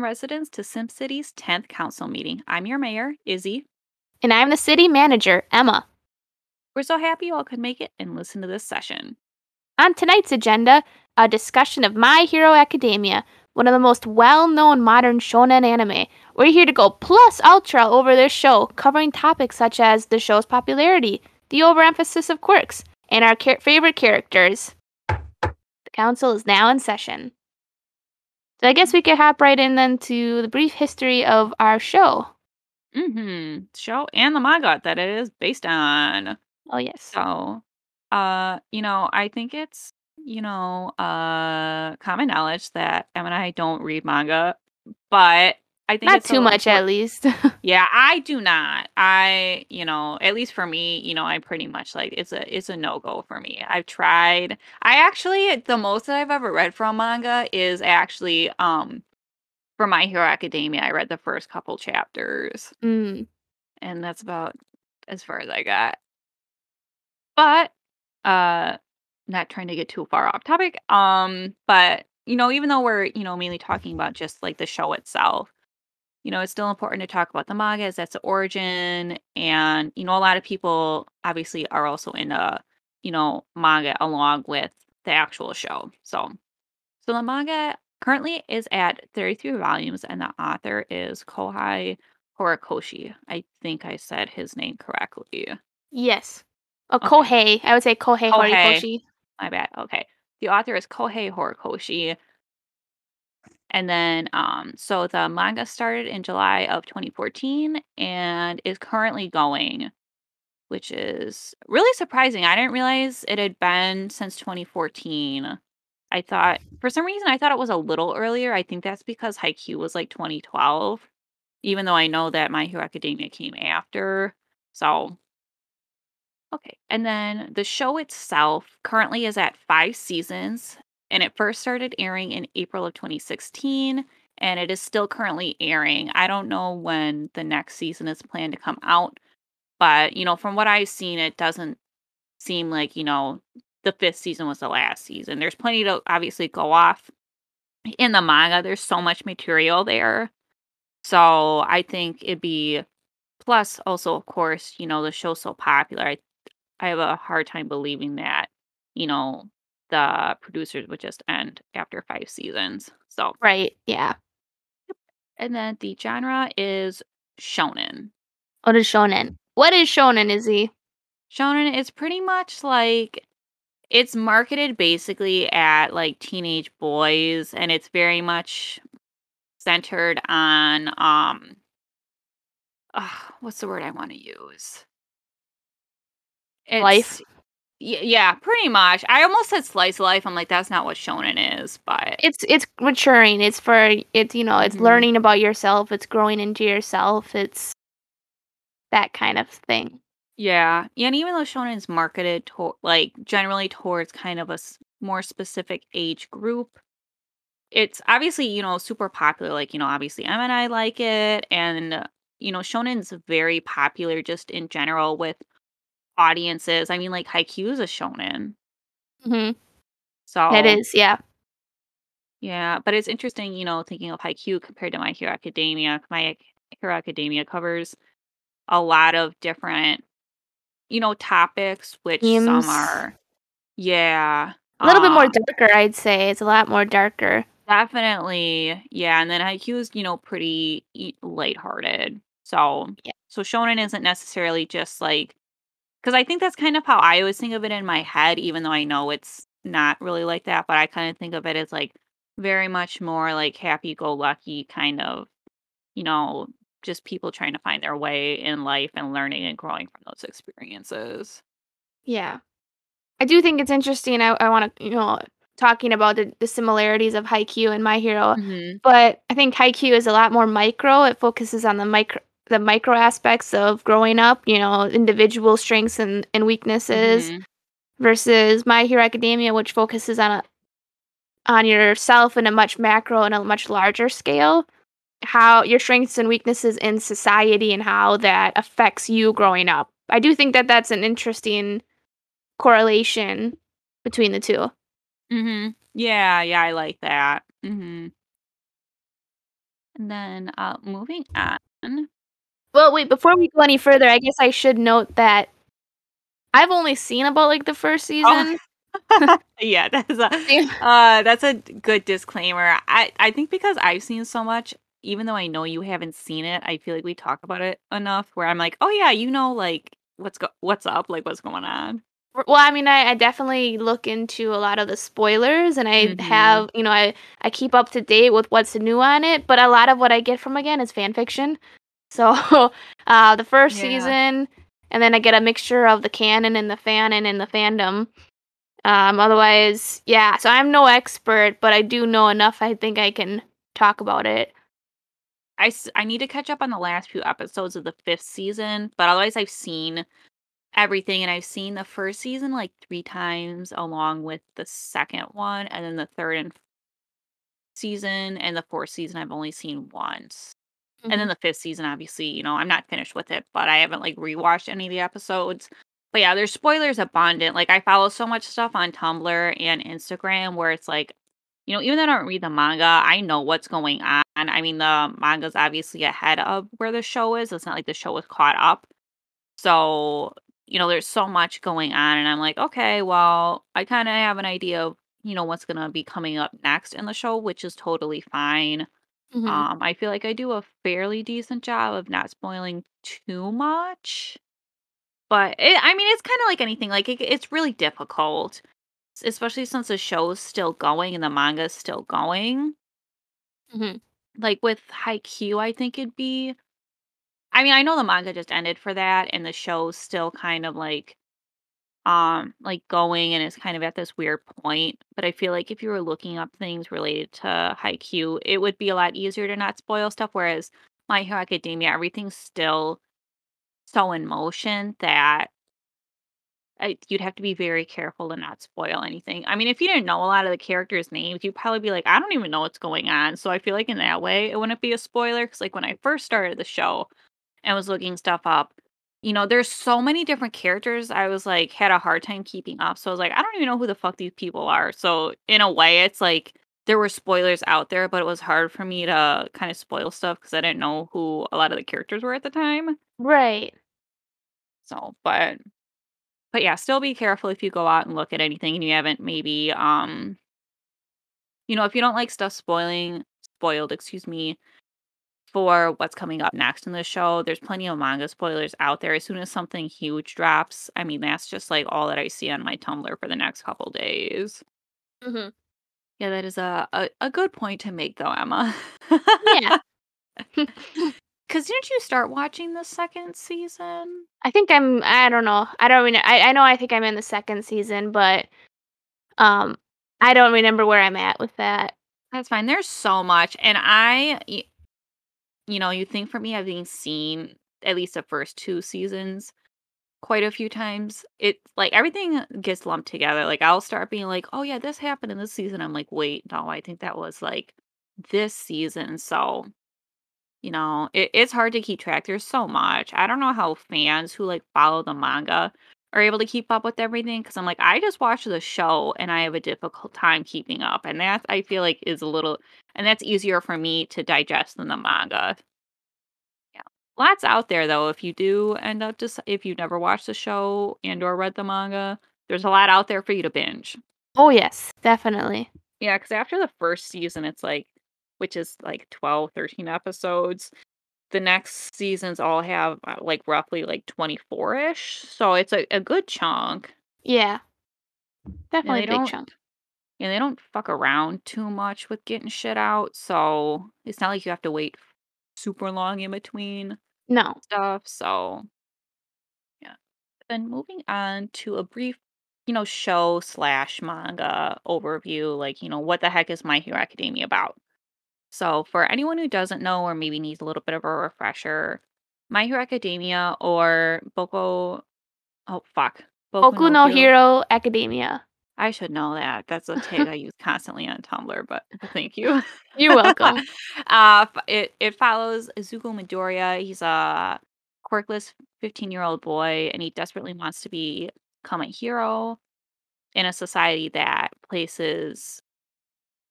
welcome residents to SimCity's 10th council meeting. I'm your mayor, Izzy. And I'm the city manager, Emma. We're so happy you all could make it and listen to this session. On tonight's agenda, a discussion of My Hero Academia, one of the most well known modern shonen anime. We're here to go plus ultra over this show, covering topics such as the show's popularity, the overemphasis of quirks, and our char- favorite characters. The council is now in session. So I guess we could hop right in then to the brief history of our show. Mm-hmm. Show and the manga that it is based on. Oh yes. So, uh, you know, I think it's, you know, uh common knowledge that Em and I don't read manga, but I think Not it's too much at least. Yeah, I do not. I, you know, at least for me, you know, I pretty much like it's a it's a no-go for me. I've tried. I actually the most that I've ever read from manga is actually um for My Hero Academia. I read the first couple chapters mm. and that's about as far as I got. But uh not trying to get too far off topic. Um but you know, even though we're, you know, mainly talking about just like the show itself, you know, it's still important to talk about the manga as that's the origin. And, you know, a lot of people obviously are also into, you know, manga along with the actual show. So, so the manga currently is at 33 volumes and the author is Kohai Horikoshi. I think I said his name correctly. Yes. Oh, Okay. Kohei. I would say Kohei Kohei. Horikoshi. My bad. Okay. The author is Kohei Horikoshi. And then, um, so the manga started in July of 2014 and is currently going, which is really surprising. I didn't realize it had been since 2014. I thought, for some reason, I thought it was a little earlier. I think that's because Haikyuu was like 2012, even though I know that My Hero Academia came after. So, okay. And then the show itself currently is at five seasons and it first started airing in April of 2016 and it is still currently airing. I don't know when the next season is planned to come out, but you know, from what I've seen it doesn't seem like, you know, the fifth season was the last season. There's plenty to obviously go off in the manga. There's so much material there. So, I think it'd be plus also of course, you know, the show's so popular. I I have a hard time believing that, you know, the producers would just end after 5 seasons. So, Right. Yeah. and then the genre is shonen. What is shonen? What is shonen, Izzy? Shonen is pretty much like it's marketed basically at like teenage boys and it's very much centered on um uh, what's the word I want to use? It's, Life? Yeah, pretty much. I almost said slice of life. I'm like, that's not what shonen is, but It's it's maturing. It's for it's you know it's Mhm. learning about yourself. It's growing into yourself. It's that kind of thing. yeah, yeah. And even though shonen is marketed to like generally towards kind of a s- more specific age group, it's obviously you know super popular. Like you know, obviously Em and I like it, and you know, shonen's very popular just in general with audiences. I mean, like Haikyuu is a shonen, hmm so It is. Yeah. Yeah, but it's interesting, you know, thinking of Haikyuu compared to My Hero Academia. My Hero Academia covers a lot of different, you know, topics, which Themes. some are, yeah, A little bit more um, darker, I'd say. It's a lot more darker. definitely, yeah. And then Haikyuu is, you know, pretty lighthearted. So, Yeah. so shonen isn't necessarily just like, because I think that's kind of how I always think of it in my head, even though I know it's not really like that. But I kind of think of it as like very much more like happy-go-lucky kind of, you know, just people trying to find their way in life and learning and growing from those experiences. Yeah. I do think it's interesting. I, I want to, you know, talking about the, the similarities of Haikyuu and My Hero, Mm-hmm. but I think Haikyuu is a lot more micro. It focuses on the micro the micro aspects of growing up, you know, individual strengths and, and weaknesses Mhm. versus My Hero Academia, which focuses on a, on yourself in a much macro and a much larger scale. How your strengths and weaknesses in society and how that affects you growing up. I do think that that's an interesting correlation between the two. mm-hmm. Yeah, yeah, I like that. Mm-hmm. And then, uh, moving on Well, wait, before we go any further, I guess I should note that I've only seen about, like, the 1st Oh. season. Yeah, that's a uh, that's a good disclaimer. I I think because I've seen so much, even though I know you haven't seen it, I feel like we talk about it enough where I'm like, "Oh, yeah, you know, like, what's go what's up, like, what's going on." Well, I mean, I I definitely look into a lot of the spoilers, and I Mhm. have you know, I I keep up to date with what's new on it, but a lot of what I get from, again, is fan fiction. So, uh, the 1st Yeah. season, and then I get a mixture of the canon and the fanon and the fandom. Um, otherwise yeah, so I'm no expert, but I do know enough, I think I can talk about it. I, I need to catch up on the last few episodes of the 5th season, but otherwise I've seen everything, and I've seen the 1st season, like, 3 times along with the 2nd one, and then the 3rd and season, and the 4th season I've only seen once. And then Mhm. the 5th season, obviously, you know, I'm not finished with it, but I haven't, like, rewatched any of the episodes. But, yeah, there's spoilers abundant, like, I follow so much stuff on Tumblr and Instagram where it's like you know, even though I don't read the manga, I know what's going on. I mean, the manga's obviously ahead of where the show is, it's not like the show is caught up. So, you know, there's so much going on, and I'm like, "Okay, well, I kinda have an idea of, you know, what's gonna be coming up next in the show," which is totally fine. Mhm. Um, I feel like I do a fairly decent job of not spoiling too much. But it I mean, it's kinda like anything, like, it it's really difficult, s especially since the show is still going and the manga is still going. Mhm. Like, with Haikyuu, I think it'd be I mean, I know the manga just ended for that, and the show's still kind of, like um, like, going, and it's kind of at this weird point, but I feel like if you were looking up things related to Haikyuu, it would be a lot easier to not spoil stuff, whereas My Hero Academia, everything's still so in motion that I you'd have to be very careful to not spoil anything. I mean, if you didn't know a lot of the characters' names, you'd probably be like, "I don't even know what's going on." So I feel like in that way, it wouldn't be a spoiler. Because, like, when I first started the show and was looking stuff up, you know, there's so many different characters, I was, like had a hard time keeping up, so I was like, "I don't even know who the fuck these people are." So, in a way, it's like there were spoilers out there, but it was hard for me to kinda spoil stuff because I didn't know who a lot of the characters were at the time. Right. So, but but, yeah, still be careful if you go out and look at anything and you haven't maybe, um you know, if you don't like stuff spoiling spoiled, excuse me, for what's coming up next in the show, there's plenty of manga spoilers out there as soon as something huge drops, I mean, that's just, like, all that I see on my Tumblr for the next couple days. Mhm. Yeah, that is a a a good point to make, though, Emma. yeah. Because didn't you start watching the 2nd season? I think I'm I don't know. I don't really I I know I think I'm in the 2nd season, but, um, I don't remember where I'm at with that. That's fine, there's so much, and I you know, you think for me having seen at least the first 2 seasons quite a few times, it's like, everything uh, gets lumped together, like, I'll start being like, "Oh, yeah, this happened in this season." I'm like, "Wait, no, I think that was, like, this season." So, you know, it it's hard to keep track, there's so much. I don't know how fans who, like, follow the manga are able to keep up with everything because I'm like, I just watch the show, and I have a difficult time keeping up, and that, I feel like, is a little and that's easier for me to digest than the manga. Yeah. Lots out there, though, if you do end up just if you've never watched the show and or read the manga, there's a lot out there for you to binge. Oh, yes. Definitely. Yeah. Cause after the 1st season, it's like which is, like, 12, 13 episodes, the next seasons all have, uh, like, roughly, like, twenty-four-ish, so it's a a good chunk. Yeah. Definitely a big chunk. and they don't fuck around too much with getting shit out, so it's not like you have to wait super long in between No. stuff, so yeah. Then moving on to a brief, you know, show slash manga overview, like, you know, what the heck is My Hero Academia about? So, for anyone who doesn't know or maybe needs a little bit of a refresher, My Hero Academia or Boku oh, fuck, Boku Boku no no Hero Hero Academia. I should know that, that's a tag I use constantly on Tumblr, but thank you. You're welcome. Uh, it it follows Izuku Midoriya, he's a quirkless fifteen-year-old boy, and he desperately wants to be become a hero in a society that places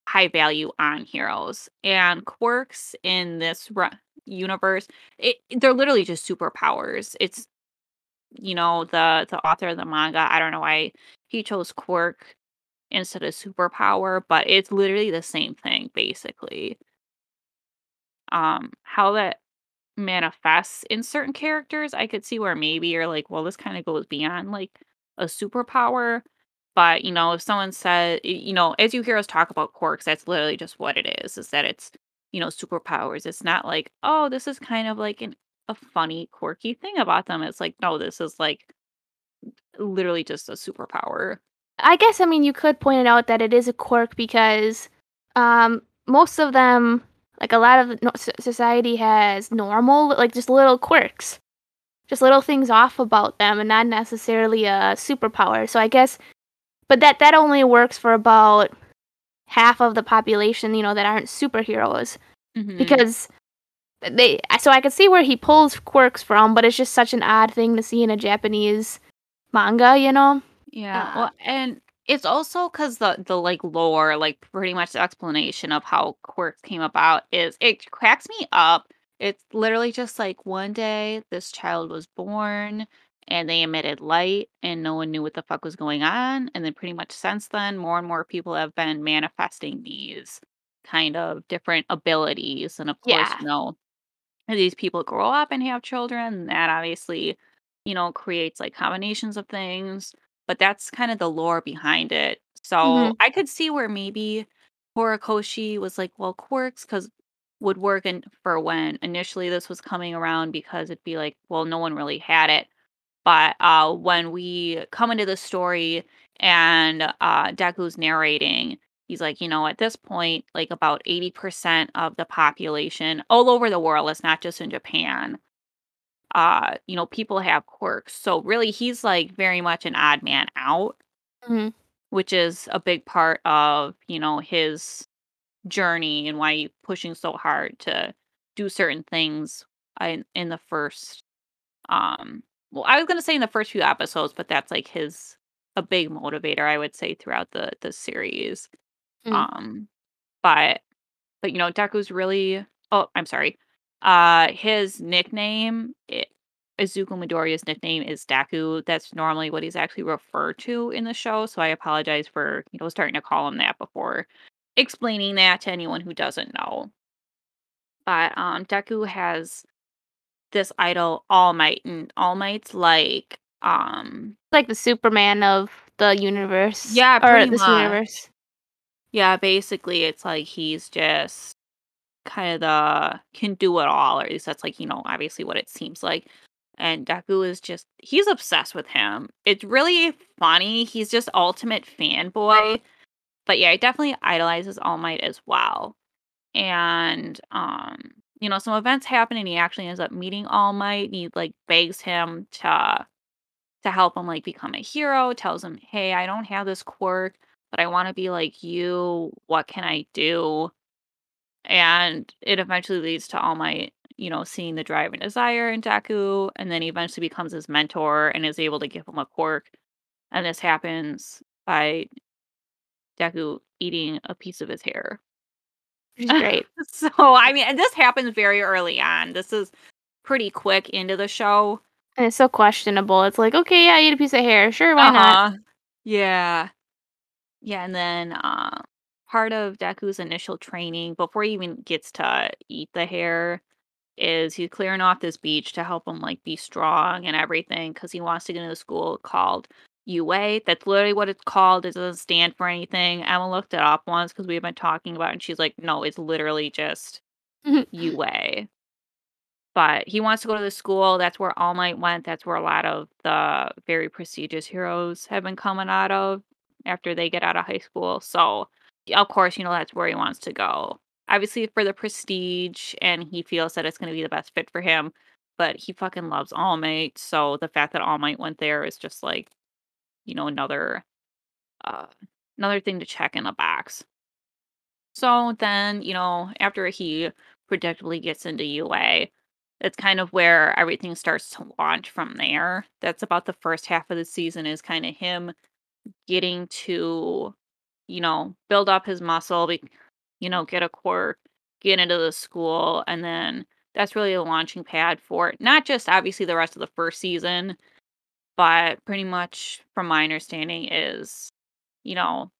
high value on heroes. And quirks in this universe, it, they're literally just superpowers. It's you know, the the author of the manga, I don't know why he chose quirk instead of superpower, but it's literally the same thing basically. Um how that manifests in certain characters, I could see where maybe you're like, well, this kind of goes beyond like a superpower. But, you know, if someone said, you know, as you hear us talk about quirks, that's literally just what it is, is that it's, you know, superpowers. It's not like, oh, this is kind of like an, a funny, quirky thing about them. It's like, no, this is like literally just a superpower. I guess I mean you could point it out that it is a quirk because um most of them like a lot of society has normal like just little quirks. Just little things off about them and not necessarily a superpower. So I guess but that that only works for about half of the population, you know, that aren't superheroes Mhm. because they so I could see where he pulls quirks from, but it's just such an odd thing to see in a Japanese manga, you know? Yeah, Uh, well, and it's also because the the, like, lore, like, pretty much the explanation of how quirks came about is it cracks me up. It's literally just like one day this child was born and they emitted light and no one knew what the fuck was going on. And then pretty much since then, more and more people have been manifesting these kind of different abilities. And of course, yeah. you know, these people grow up and have children, that obviously, you know, creates like combinations of things, but that's kind of the lore behind it. So Mhm. I could see where maybe Horikoshi was like, well, quirks because would work and for when initially this was coming around because it'd be like, well, no one really had it. But uh when we come into the story and uh Deku's narrating, he's like, you know, at this point, like about 80% of the population all over the world, it's not just in Japan, uh, you know, people have quirks. So really he's like very much an odd man out, Mhm. which is a big part of, you know, his journey and why he's pushing so hard to do certain things in, in the first um well, I was gonna say in the first few episodes, but that's like his a big motivator, I would say, throughout the the series. Mm. Um, but but you know, Deku's really oh, I'm sorry. Uh his nickname i Izuku Midoriya's nickname is Deku. That's normally what he's actually referred to in the show. So I apologize for, you know, starting to call him that before explaining that to anyone who doesn't know. But um Deku has this idol, All Might, and All Might's like um Like the Superman of the universe Yeah, or this much. universe. Yeah, basically, it's like he's just kind of the can do it all, or at least that's like, you know, obviously what it seems like. And Deku is just, he's obsessed with him. It's really funny. He's just ultimate fanboy. But yeah, he definitely idolizes All Might as well. And, um, you know, some events happen and he actually ends up meeting All Might. And he like begs him to to help him like become a hero, tells him, "Hey, I don't have this quirk, but I want to be like you. What can I do?" And it eventually leads to All Might, you know, seeing the drive and desire in Deku, and then he eventually becomes his mentor and is able to give him a quirk. And this happens by Deku eating a piece of his hair. Is great. so, I mean, and this happens very early on. This is pretty quick into the show. And it's so questionable. It's like, okay, yeah, I eat a piece of hair. Sure, why not? Uh-huh. Yeah. Yeah, and then uh, part of Deku's initial training before he even gets to eat the hair is he's clearing off this beach to help him like be strong and everything because he wants to get into a school called UA. That's literally what it's called. It doesn't stand for anything. Emma looked it up once because we've been talking about it, and she's like, no, it's literally just UA. But he wants to go to the school. That's where All Might went. That's where a lot of the very prestigious heroes have been coming out of after they get out of high school. So, of course, you know, that's where he wants to go. Obviously, for the prestige, and he feels that it's going to be the best fit for him. But he fucking loves All Might. So, the fact that All Might went there is just like, you know, another. Uh, another thing to check in the box. So then, you know, after he predictably gets into UA, that's kind of where everything starts to launch from there. That's about the first half of the season is kind of him getting to you know, build up his muscle, be you know, get a quirk, get into the school, and then that's really a launching pad for not just obviously the rest of the first season, but pretty much from my understanding is, you know,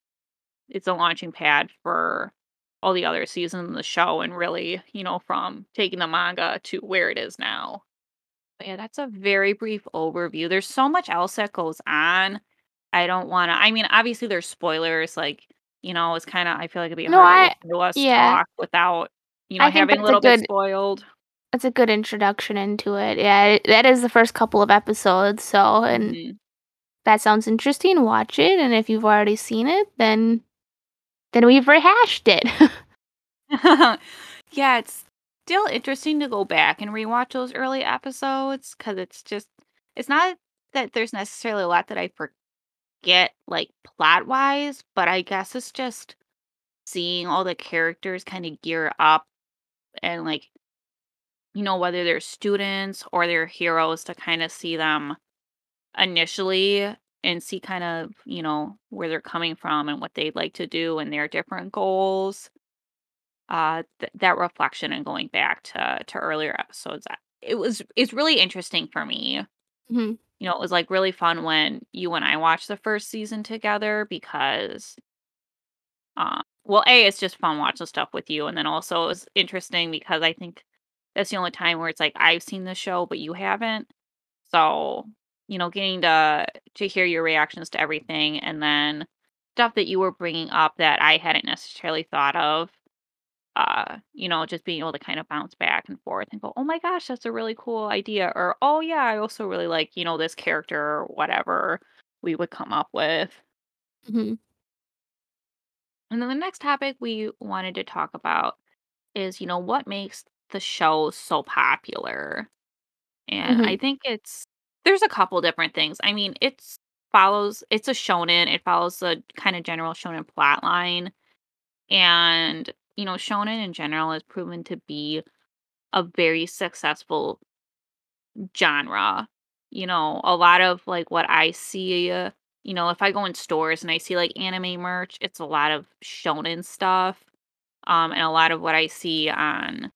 it's a launching pad for all the other seasons of the show and really, you know, from taking the manga to where it is now. But yeah, that's a very brief overview. There's so much else that goes on. I don't wanna I mean, obviously, there's spoilers, like, you know, it's kinda I feel like it'd be No, hard to I to us yeah. talk without, you know, I having a little bit spoiled. That's a good introduction into it. Yeah, that is the first couple of episodes, so and Mhm. that sounds interesting, watch it, and if you've already seen it, then then we've rehashed it. Yeah, it's still interesting to go back and rewatch those early episodes because it's just it's not that there's necessarily a lot that I forget, like, plot-wise, but I guess it's just seeing all the characters kinda gear up and, like you know, whether they're students or they're heroes to kinda see them initially and see kind of, you know, where they're coming from and what they'd like to do and their different goals. Uh, th that reflection and going back to to earlier episodes, it was it's really interesting for me. Mhm. You know, it was, like, really fun when you and I watched the 1st season together because uh well, A, it's just fun watching stuff with you, and then also it was interesting because I think that's the only time where it's like I've seen the show, but you haven't. So, you know, getting to to hear your reactions to everything and then stuff that you were bringing up that I hadn't necessarily thought of, uh, you know, just being able to kind of bounce back and forth and go, "Oh my gosh, that's a really cool idea," or, "Oh, yeah, I also really like, you know, this character," or whatever we would come up with. Mhm. And then the next topic we wanted to talk about is, you know, what makes the show so popular? And I Mhm. think it's there's a couple different things. I mean, it's follows it's a shonen, it follows the kinda general shonen plot line, and, you know, shonen in general has proven to be a very successful genre. You know, a lot of, like, what I see, uh, you know, if I go in stores and I see, like, anime merch, it's a lot of shonen stuff, um, and a lot of what I see on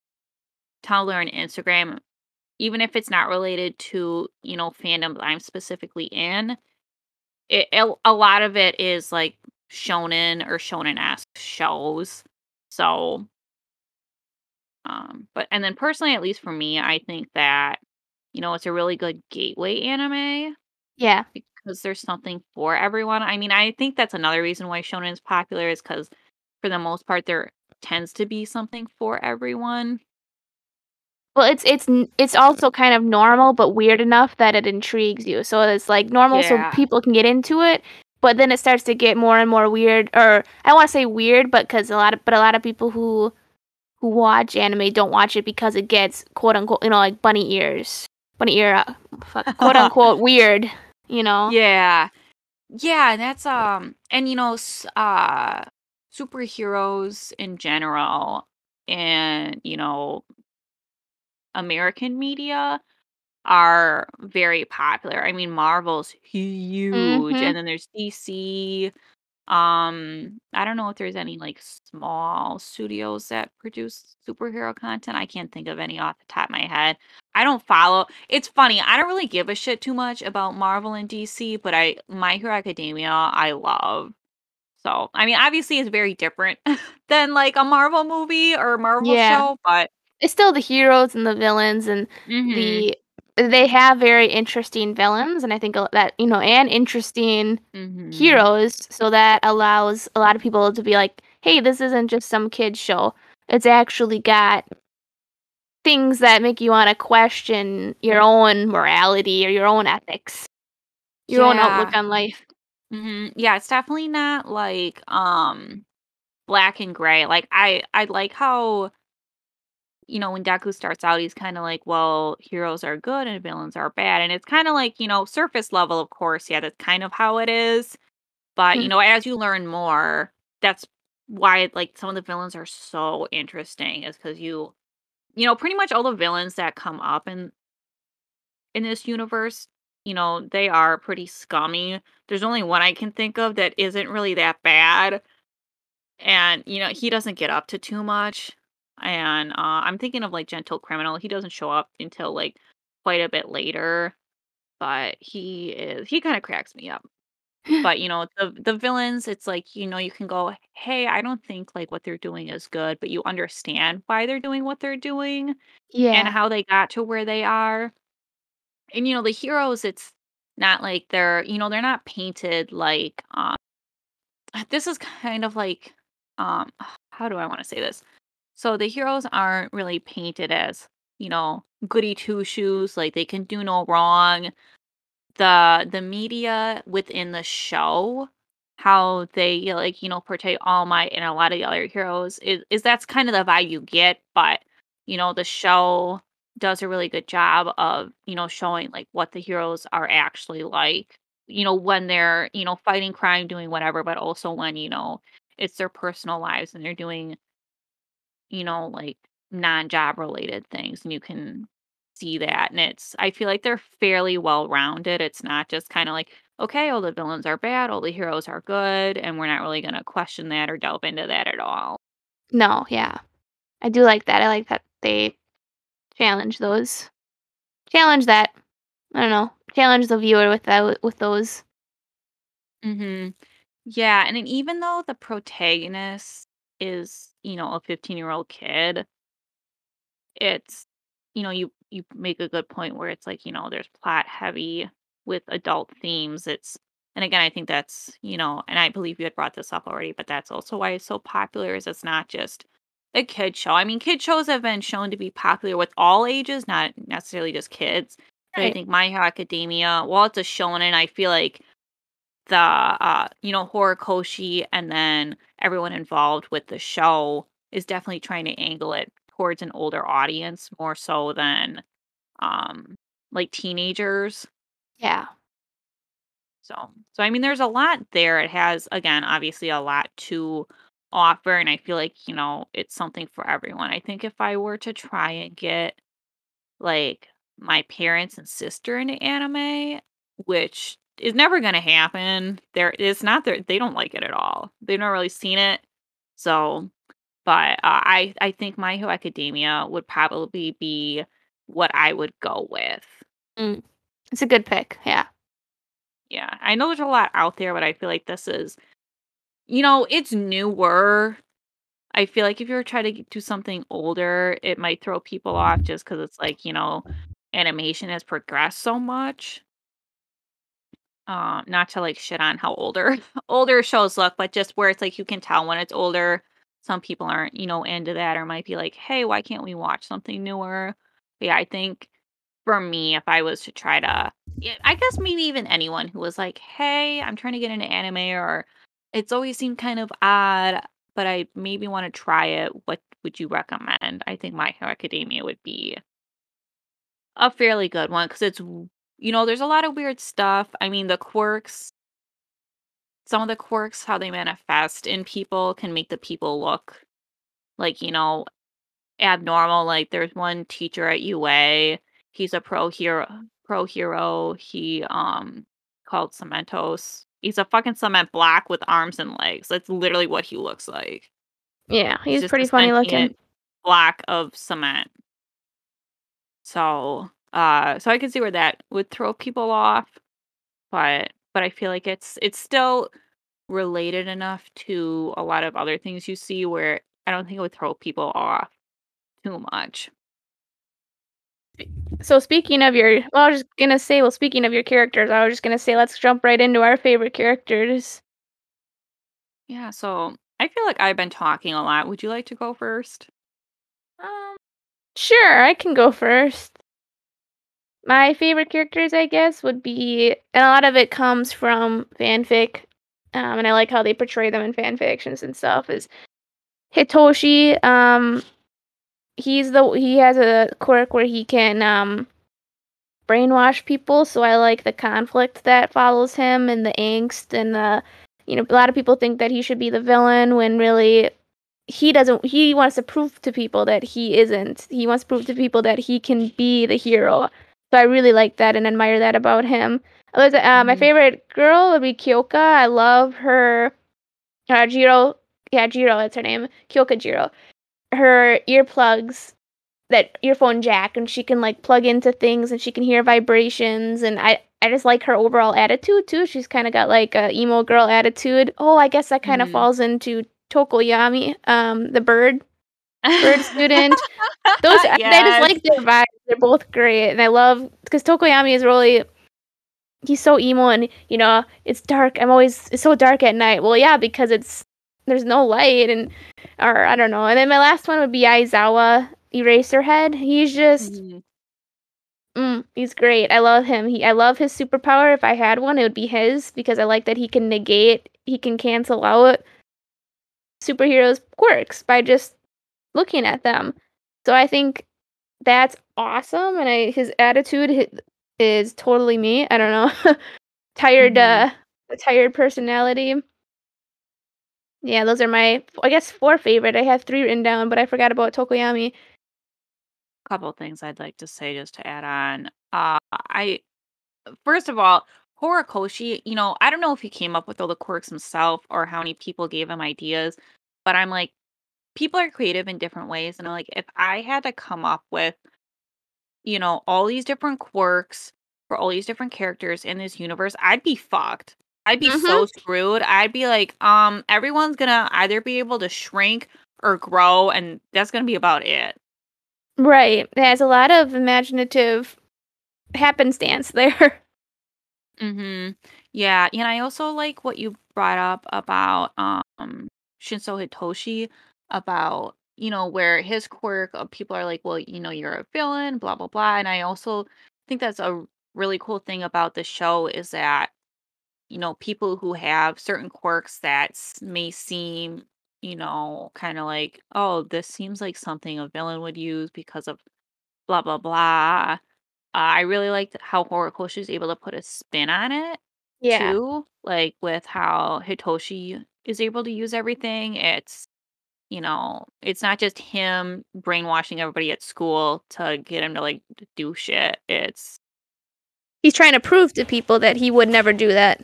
Tumblr and Instagram, even if it's not related to, you know, fandoms I'm specifically in, it el a lot of it is, like, shonen or shonen-esque shows. So um, but and then personally, at least for me, I think that, you know, it's a really good gateway anime Yeah. because there's something for everyone. I mean, I think that's another reason why shonen is popular is cuz for the most part, there tends to be something for everyone. Well, it's it's it's also kind of normal, but weird enough that it intrigues you. So it's, like, normal so people can get into it, but then it starts to get more and more weird or I don't wanna say weird, but because a lot of but a lot of people who who watch anime don't watch it because it gets, quote, unquote, you know, like, bunny ears. Bunny ear, uh, fuck, quote, unquote, "weird," you know? Yeah. Yeah, that's, um and, you know, uh, superheroes in general and, you know American media are very popular. I mean, Marvel's huge, Mhm. and then there's DC. Um, I don't know if there's any, like, small studios that produce superhero content. I can't think of any off the top of my head. I don't follow it's funny, I don't really give a shit too much about Marvel and DC, but I My Hero Academia, I love. So, I mean, obviously, it's very different than, like, a Marvel movie or Marvel Yeah. show, but It's still the heroes and the villains and Mhm. the they have very interesting villains, and I think that, you know, and interesting Mhm. heroes, so that allows a lot of people to be like, "Hey, this isn't just some kid's show. It's actually got" things that make you wanna question your own morality or your own ethics, your own outlook on life. Mhm. Yeah, it's definitely not like, um, black and gray. Like, I I like how you know, when Deku starts out, he's kinda like, "Well, heroes are good and villains are bad," and it's kinda like, you know, surface level, of course, yeah, that's kind of how it is, but, you Hmm. know, as you learn more, that's why, like, some of the villains are so interesting is because you you know, pretty much all the villains that come up in in this universe, you know, they are pretty scummy. There's only one I can think of that isn't really that bad, and you know he doesn't get up to too much. And uh, I'm thinking of like Gentle Criminal. He doesn't show up until like quite a bit later, but he is he kind of cracks me up. But you know the the villains, it's like you know you can go, hey, I don't think like what they're doing is good, but you understand why they're doing what they're doing yeah, and how they got to where they are. And you know the heroes, it's not like they're you know they're not painted like um this is kind of like um how do I want to say this? So the heroes aren't really painted as, you know, goody two shoes, like they can do no wrong. The the media within the show, how they like, you know, portray All Might and a lot of the other heroes is, is that's kind of the vibe you get, but you know, the show does a really good job of, you know, showing like what the heroes are actually like, you know, when they're, you know, fighting crime, doing whatever, but also when, you know, it's their personal lives and they're doing you know, like non-job related things and you can see that and it's I feel like they're fairly well rounded. It's not just kind of like, okay, all the villains are bad, all the heroes are good, and we're not really going to question that or delve into that at all. No, yeah. I do like that. I like that they challenge those challenge that. I don't know. Challenge the viewer with that with those. Mhm. Yeah, and then even though the protagonist is, you know, a 15-year-old kid, it's you know, you you make a good point where it's like, you know, there's plot heavy with adult themes. It's and again, I think that's, you know, and I believe you had brought this up already, but that's also why it's so popular is it's not just a kid show. I mean, kid shows have been shown to be popular with all ages, not necessarily just kids. But I think My Hero Academia, while it's a shonen, I feel like the uh, you know, Horikoshi and then everyone involved with the show is definitely trying to angle it towards an older audience more so than um like teenagers. Yeah. So so I mean there's a lot there. It has again obviously a lot to offer and I feel like, you know, it's something for everyone. I think if I were to try and get like my parents and sister into anime, which is never going to happen. There it's not that they don't like it at all. They've not really seen it. So, but uh, I I think My Hero Academia would probably be what I would go with. Mm. It's a good pick. Yeah. Yeah, I know there's a lot out there, but I feel like this is, you know, it's newer. I feel like if you were trying to do something older, it might throw people off just because it's like, you know, animation has progressed so much. Uh, not to like shit on how older older shows look, but just where it's like you can tell when it's older. Some people aren't, you know, into that or might be like, hey, why can't we watch something newer? But yeah, I think for me, if I was to try to, yeah, I guess maybe even anyone who was like, hey, I'm trying to get into anime or it's always seemed kind of odd, but I maybe want to try it. What would you recommend? I think My Hero Academia would be a fairly good one because it's, you know, there's a lot of weird stuff. I mean, the quirks, some of the quirks, how they manifest in people can make the people look like, you know, abnormal. Like there's one teacher at UA, he's a pro hero pro hero. He um called Cementos. He's a fucking cement block with arms and legs. That's literally what he looks like. Yeah. He's He's pretty funny looking. block of cement. So uh so I can see where that would throw people off, but but I feel like it's it's still related enough to a lot of other things you see where I don't think it would throw people off too much. So speaking of your, well, I was just gonna say, well, speaking of your characters, I was just gonna say, let's jump right into our favorite characters. Yeah, so I feel like I've been talking a lot. Would you like to go first? Um, sure, I can go first. My favorite characters, I guess, would be, and a lot of it comes from fanfic, um, and I like how they portray them in fan fictions and stuff. Is Hitoshi? Um, he's the he has a quirk where he can um brainwash people, so I like the conflict that follows him and the angst and the you know a lot of people think that he should be the villain when really he doesn't he wants to prove to people that he isn't. He wants to prove to people that he can be the hero. So I really like that and admire that about him. Uh, my Mhm. favorite girl would be Kyoka. I love her uh, Jiro yeah, Jiro, that's her name, Kyoka Jiro. Her earplugs that earphone jack and she can like plug into things and she can hear vibrations and I I just like her overall attitude too. She's kind of got like a emo girl attitude. Oh, I guess that kind of Mhm. falls into Tokoyami, um, the bird bird student. Those I, I just like their vibes. They're both great, and I love because Tokoyami is really he's so emo and you know it's dark. I'm always it's so dark at night. Well, yeah, because it's there's no light and or I don't know. And then my last one would be Aizawa Eraserhead. He's just Mhm. Mm, he's great. I love him. He, I love his superpower. If I had one, it would be his because I like that he can negate, he can cancel out superheroes' quirks by just looking at them. So I think that's awesome, and I, his attitude is totally me. I don't know, tired, Mhm. uh, a tired personality. Yeah, those are my, I guess, four favorite. I have three written down, but I forgot about Tokoyami. A couple things I'd like to say just to add on. Uh, I first of all, Horikoshi, you know, I don't know if he came up with all the quirks himself or how many people gave him ideas, but I'm like, people are creative in different ways, and I'm like, if I had to come up with, you know, all these different quirks for all these different characters in this universe, I'd be fucked. I'd be so screwed. I'd be like, um, everyone's gonna either be able to shrink or grow, and that's gonna be about it. Right. There's a lot of imaginative happenstance there. Mhm. Yeah, and I also like what you brought up about um Shinso Hitoshi about, you know, where his quirk of people are like, well, you know, you're a villain, blah blah blah. And I also think that's a really cool thing about the show is that, you know, people who have certain quirks that s- may seem, you know, kind of like, oh, this seems like something a villain would use because of blah blah blah. Uh, I really liked how Horikoshi is able to put a spin on it Yeah. too, like with how Hitoshi is able to use everything. It's, you know, it's not just him brainwashing everybody at school to get him to like do shit. It's, He's trying to prove to people that he would never do that.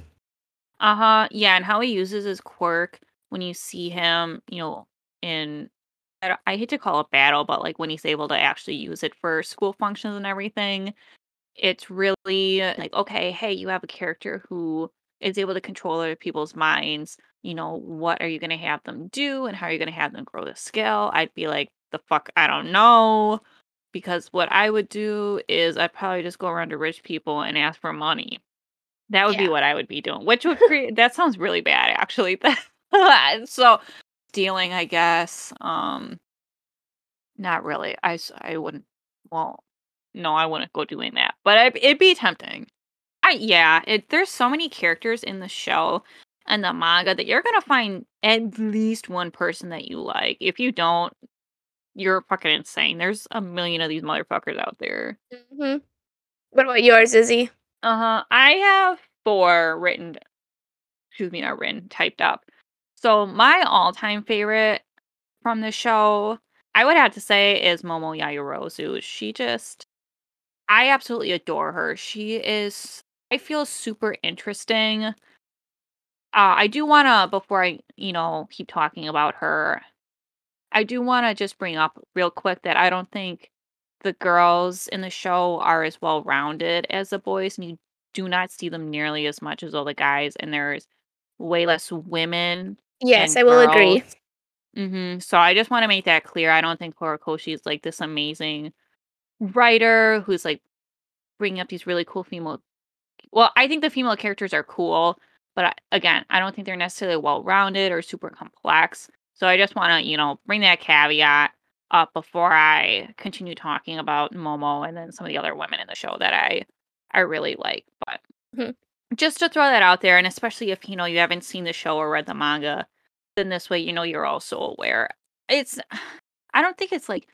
uh huh, yeah, and how he uses his quirk when you see him, you know, in. I, I hate to call it battle, but like when he's able to actually use it for school functions and everything, it's really like, okay, hey, you have a character who is able to control other people's minds. You know, what are you going to have them do and how are you going to have them grow the skill? I'd be like, the fuck, I don't know. Because what I would do is I'd probably just go around to rich people and ask for money. That would be what I would be doing, which would create, that sounds really bad, actually. so, stealing, I guess. Um, not really. I I wouldn't, well, no, I wouldn't go doing that, but I, it'd be tempting. I yeah, it there's so many characters in the show and the manga that you're gonna find at least one person that you like. If you don't, you're fucking insane. There's a million of these motherfuckers out there. hmm What about yours, Izzy? Uh huh. I have four written. Excuse me, not written, typed up. So my all-time favorite from the show, I would have to say, is Momo Yaoyorozu. She just, I absolutely adore her. She is, I feel super interesting. Uh, I do want to, before I, you know, keep talking about her, I do want to just bring up real quick that I don't think the girls in the show are as well rounded as the boys, and you do not see them nearly as much as all the guys, and there's way less women. Yes, I will agree. girls. Mhm. So I just want to make that clear. I don't think Horikoshi is like this amazing writer who's like bringing up these really cool female. Well, I think the female characters are cool, but again, I don't think they're necessarily well rounded or super complex. So I just want to, you know, bring that caveat up before I continue talking about Momo and then some of the other women in the show that I I really like. But Mhm. just to throw that out there, and especially if you know you haven't seen the show or read the manga, then this way you know you're also aware. It's I don't think it's like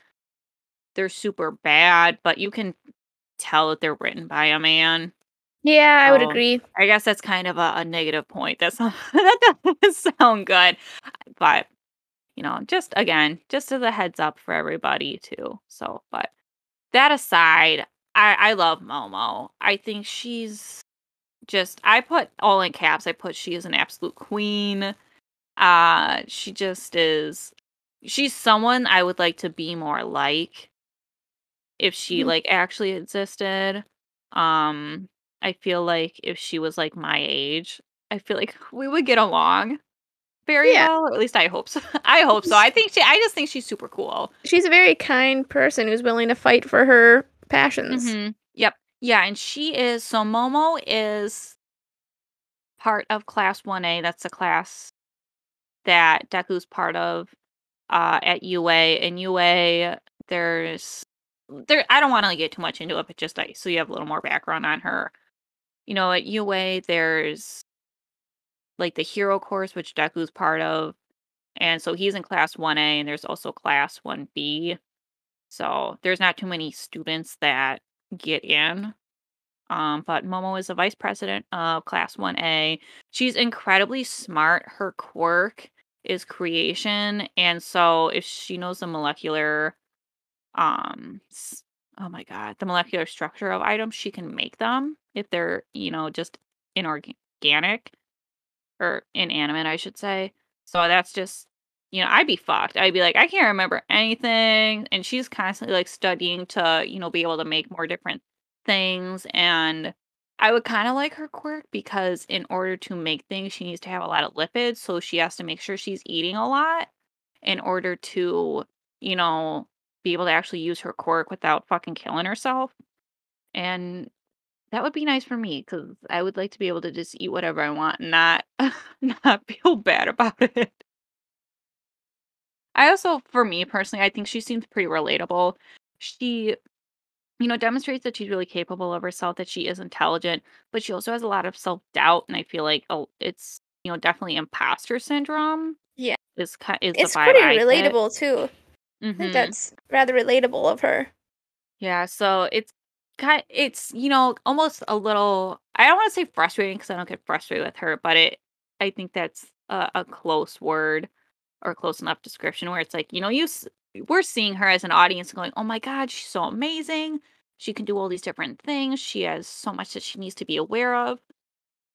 they're super bad, but you can tell that they're written by a man. Yeah, I would So, agree. I guess that's kind of a, a negative point. That's not, that doesn't sound good, but you know, just again, just as a heads up for everybody too. So, but that aside, I I love Momo. I think she's just I put all in caps. I put she is an absolute queen. Uh she just is she's someone I would like to be more like if she Mhm. like actually existed. Um I feel like if she was like my age, I feel like we would get along very Yeah. well, or at least I hope so. I hope so. I think she I just think she's super cool. She's a very kind person who's willing to fight for her passions. Mhm. Yep. Yeah, and she is so Momo is part of class 1A. That's the class that Deku's part of uh at UA. And UA, there's there I don't want to get too much into it, but just like so you have a little more background on her. You know, at UA there's like the hero course which Deku's part of. And so he's in class 1A and there's also class 1B. So there's not too many students that get in. Um, but Momo is the vice president of class 1A. She's incredibly smart. Her quirk is creation. And so if she knows the molecular um oh my god, the molecular structure of items, she can make them if they're, you know, just inorganic or inanimate, I should say. So that's just, you know, I'd be fucked. I'd be like, I can't remember anything. And she's constantly like studying to, you know, be able to make more different things. And I would kind of like her quirk because in order to make things, she needs to have a lot of lipids. So she has to make sure she's eating a lot in order to, you know, be able to actually use her quirk without fucking killing herself. And that would be nice for me because I would like to be able to just eat whatever I want and not not feel bad about it. I also, for me personally, I think she seems pretty relatable. She, you know, demonstrates that she's really capable of herself, that she is intelligent, but she also has a lot of self doubt, and I feel like oh, it's you know definitely imposter syndrome. Yeah. Is is the It's pretty I get. relatable too. I think Mhm. that's rather relatable of her. Yeah, so it's kind it's, you know, almost a little I don't want to say frustrating because I don't get frustrated with her, but it I think that's a, a close word or close enough description where it's like, you know, you we're seeing her as an audience going, "Oh my god, she's so amazing. She can do all these different things. She has so much that she needs to be aware of."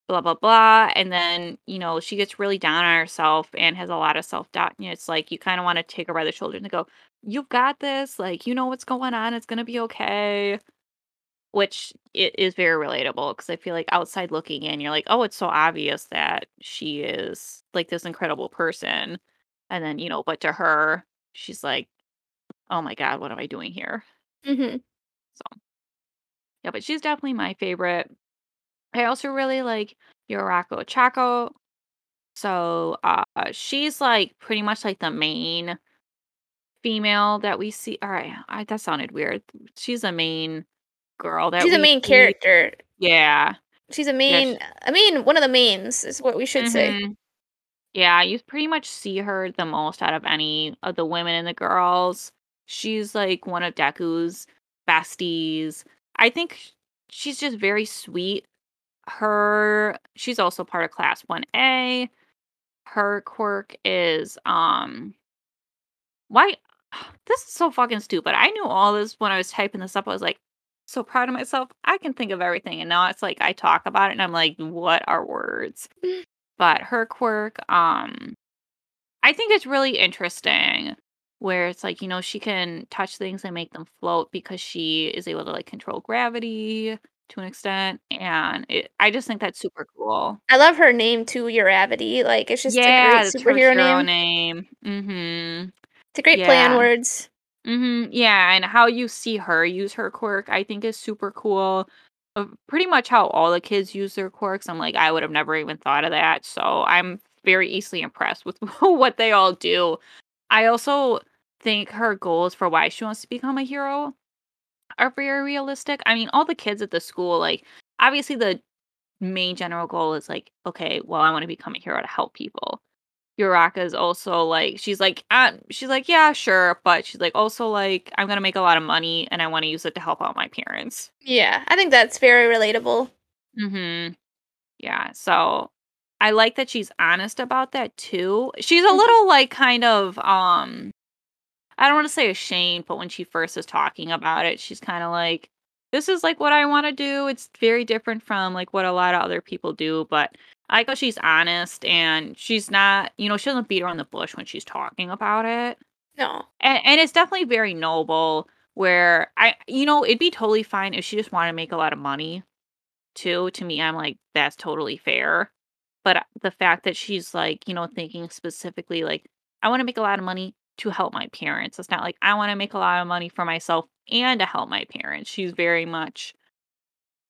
Blah blah blah, and then you know she gets really down on herself and has a lot of self doubt. And it's like you kind of want to take her by the shoulder and go, "You've got this. Like you know what's going on. It's gonna be okay." Which it is very relatable because I feel like outside looking in, you're like, oh, it's so obvious that she is like this incredible person. And then, you know, but to her, she's like, oh my God, what am I doing here? hmm So, yeah, but she's definitely my favorite. I also really like Yorako Chako. So, uh, she's like pretty much like the main female that we see. All right, I, that sounded weird. She's a main girl that She's a main see. character. Yeah. She's a main. sh- I mean, one of the mains is what we should say. Mhm. Yeah, you pretty much see her the most out of any of the women and the girls. She's like one of Deku's besties. I think she's just very sweet. Her she's also part of class 1A. Her quirk is um why this is so fucking stupid. I knew all this when I was typing this up. I was like so proud of myself. I can think of everything and now it's like I talk about it and I'm like what are words? but her quirk um i think it's really interesting where it's like you know she can touch things and make them float because she is able to like control gravity to an extent and it, i just think that's super cool I love her name too, Uravity. Like it's just a yeah great that's her superhero name. name mm-hmm It's a great play on words. Mm-hmm yeah and how you see her use her quirk i think is super cool uh, pretty much how all the kids use their quirks i'm like i would have never even thought of that so i'm very easily impressed with what they all do I also think her goals for why she wants to become a hero are very realistic. I mean, all the kids at the school, like, obviously the main general goal is like, okay, well, I want to become a hero to help people. Uraka is also like, she's like, uh, she's like, yeah, sure, but she's like, also like, I'm gonna make a lot of money and I want to use it to help out my parents. Yeah, I think that's very relatable. Mm-hmm. Yeah, so I like that she's honest about that too. She's a Mhm. little like kind of um I don't want to say ashamed, but when she first is talking about it, she's kind of like, this is like what I want to do. It's very different from like what a lot of other people do, but I how she's honest and she's not, you know, she doesn't beat around the bush when she's talking about it. No. And and it's definitely very noble where I you know, it'd be totally fine if she just wanted to make a lot of money too. To me, I'm like, that's totally fair. But uh, the fact that she's like, you know, thinking specifically like, I want to make a lot of money to help my parents. It's not like I want to make a lot of money for myself and to help my parents. She's very much,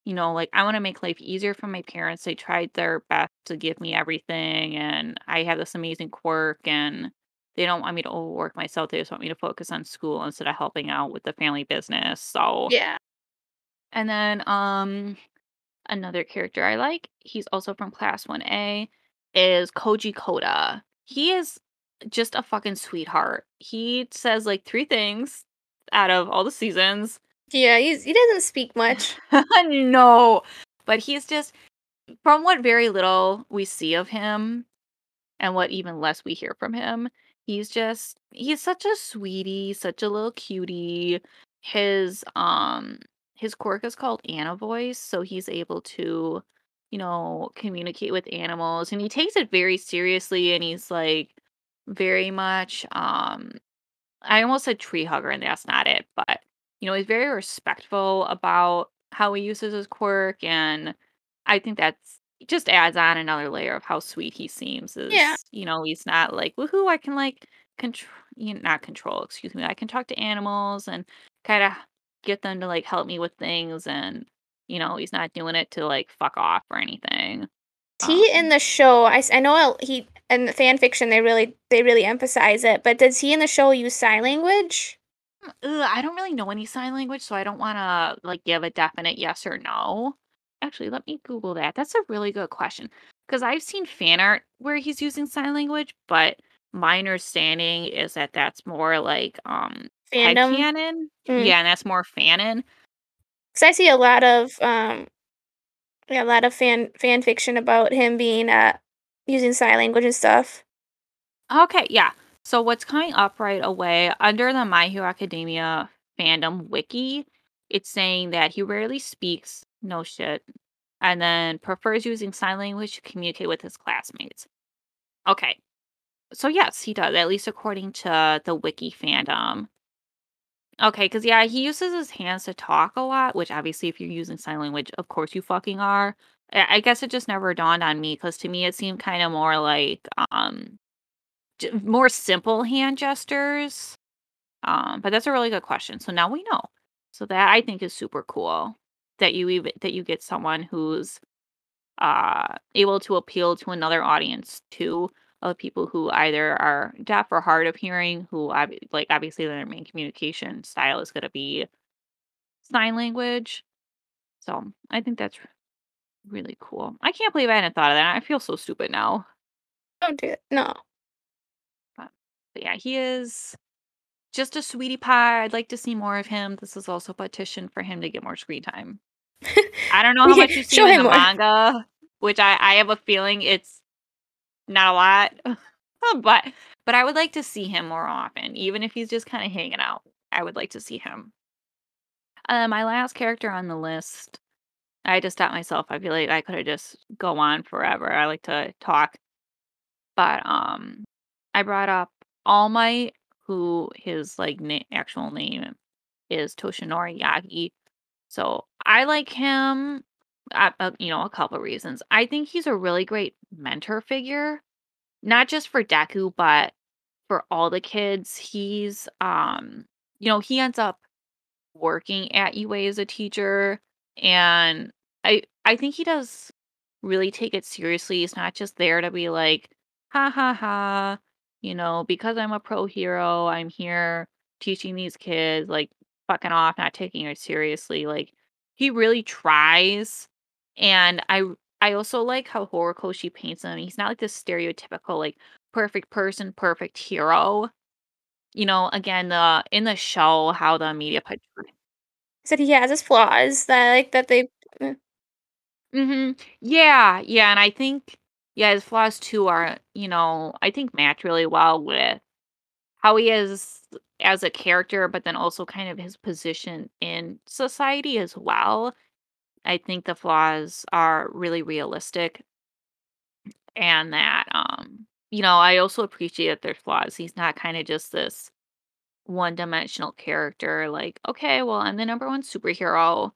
you know, like I want to make life easier for my parents. They tried their best to give me everything and I have this amazing quirk and they don't want me to overwork myself. They just want me to focus on school instead of helping out with the family business. So, Yeah. and then um another character I like, he's also from class 1A, is Koji Koda. He is just a fucking sweetheart. He says like three things out of all the seasons. Yeah, he's he doesn't speak much. no, but he's just from what very little we see of him and what even less we hear from him, he's just he's such a sweetie, such a little cutie. His um his quirk is called Voice, so he's able to, you know, communicate with animals and he takes it very seriously and he's like very much um I almost said tree hugger and that's not it, but you know, he's very respectful about how he uses his quirk and I think that's just adds on another layer of how sweet he seems Yeah. is, you know, he's not like, "Woohoo, I can like control, you know, not control, excuse me. I can talk to animals and kind of get them to like help me with things and you know, he's not doing it to like fuck off or anything." He in Um, the show, I, I know he in the fan fiction they really they really emphasize it, but does he in the show use sign language? Ugh, I don't really know any sign language, so I don't want to like give a definite yes or no. Actually, let me Google that. That's a really good question because I've seen fan art where he's using sign language, but my understanding is that that's more like um Fandom? headcanon. Mm. Yeah, and that's more fanon. Cause I see a lot of um yeah, a lot of fan fan fiction about him being uh using sign language and stuff. Okay, yeah. So what's coming up right away under the My Hero Academia fandom wiki, it's saying that he rarely speaks, no shit, and then prefers using sign language to communicate with his classmates. Okay. So yes, he does, at least according to the wiki fandom. Okay, because yeah, he uses his hands to talk a lot, which obviously if you're using sign language, of course you fucking are. I guess it just never dawned on me because to me it seemed kind of more like um more simple hand gestures. Um, but that's a really good question. So now we know. So that I think is super cool that you even that you get someone who's uh able to appeal to another audience too of people who either are deaf or hard of hearing who like obviously their main communication style is going to be sign language. So I think that's really cool. I can't believe I hadn't thought of that. I feel so stupid now. Don't do it. No. But, yeah, he is just a sweetie pie. I'd like to see more of him. This is also a petition for him to get more screen time. I don't know how much you've show in him the more. manga, which I, I have a feeling it's not a lot. but but I would like to see him more often, even if he's just kind of hanging out. I would like to see him. Uh, my last character on the list, I just stopped myself. I feel like I could have just go on forever. I like to talk, but um, I brought up All Might, who his like na- actual name is Toshinori Yagi. So I like him. Uh, uh, you know, a couple reasons. I think he's a really great mentor figure, not just for Deku, but for all the kids. He's um, you know, he ends up working at UA as a teacher and I I think he does really take it seriously. He's not just there to be like, ha ha ha, you know, because I'm a pro hero, I'm here teaching these kids, like fucking off, not taking it seriously. Like he really tries. And I I also like how Horikoshi paints him. He's not like this stereotypical like perfect person, perfect hero. You know, again, the in the show how the media portray Said he has his flaws that like that they uh, Mhm. Yeah, yeah, and I think yeah, his flaws too are, you know, I think match really well with how he is as a character, but then also kind of his position in society as well. I think the flaws are really realistic. and that um you know I also appreciate that there's flaws. He's not kind of just this one-dimensional character. Like, okay, well I'm the number one superhero.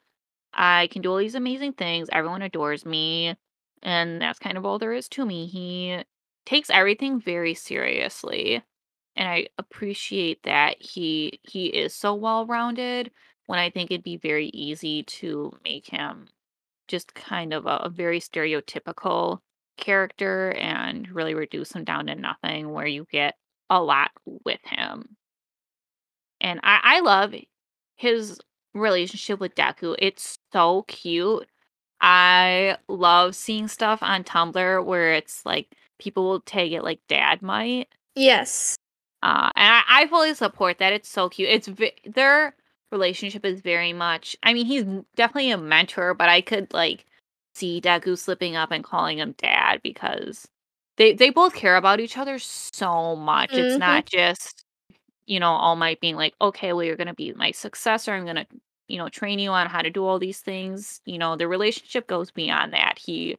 I can do all these amazing things. Everyone adores me, and that's kind of all there is to me. He takes everything very seriously, and I appreciate that he he is so well-rounded when I think it'd be very easy to make him just kind of a, a very stereotypical character and really reduce him down to nothing where you get a lot with him. And I, I love his relationship with Deku. It's so cute. I love seeing stuff on Tumblr where it's like people will tag it like dad might. Yes. Uh, and I, I fully support that. It's so cute. It's vi- their relationship is very much. I mean, he's definitely a mentor, but I could like see Deku slipping up and calling him dad because they they both care about each other so much. It's hmm not just you know All Might being like, okay, well you're gonna be my successor. I'm gonna you know train you on how to do all these things. You know, the relationship goes beyond that. He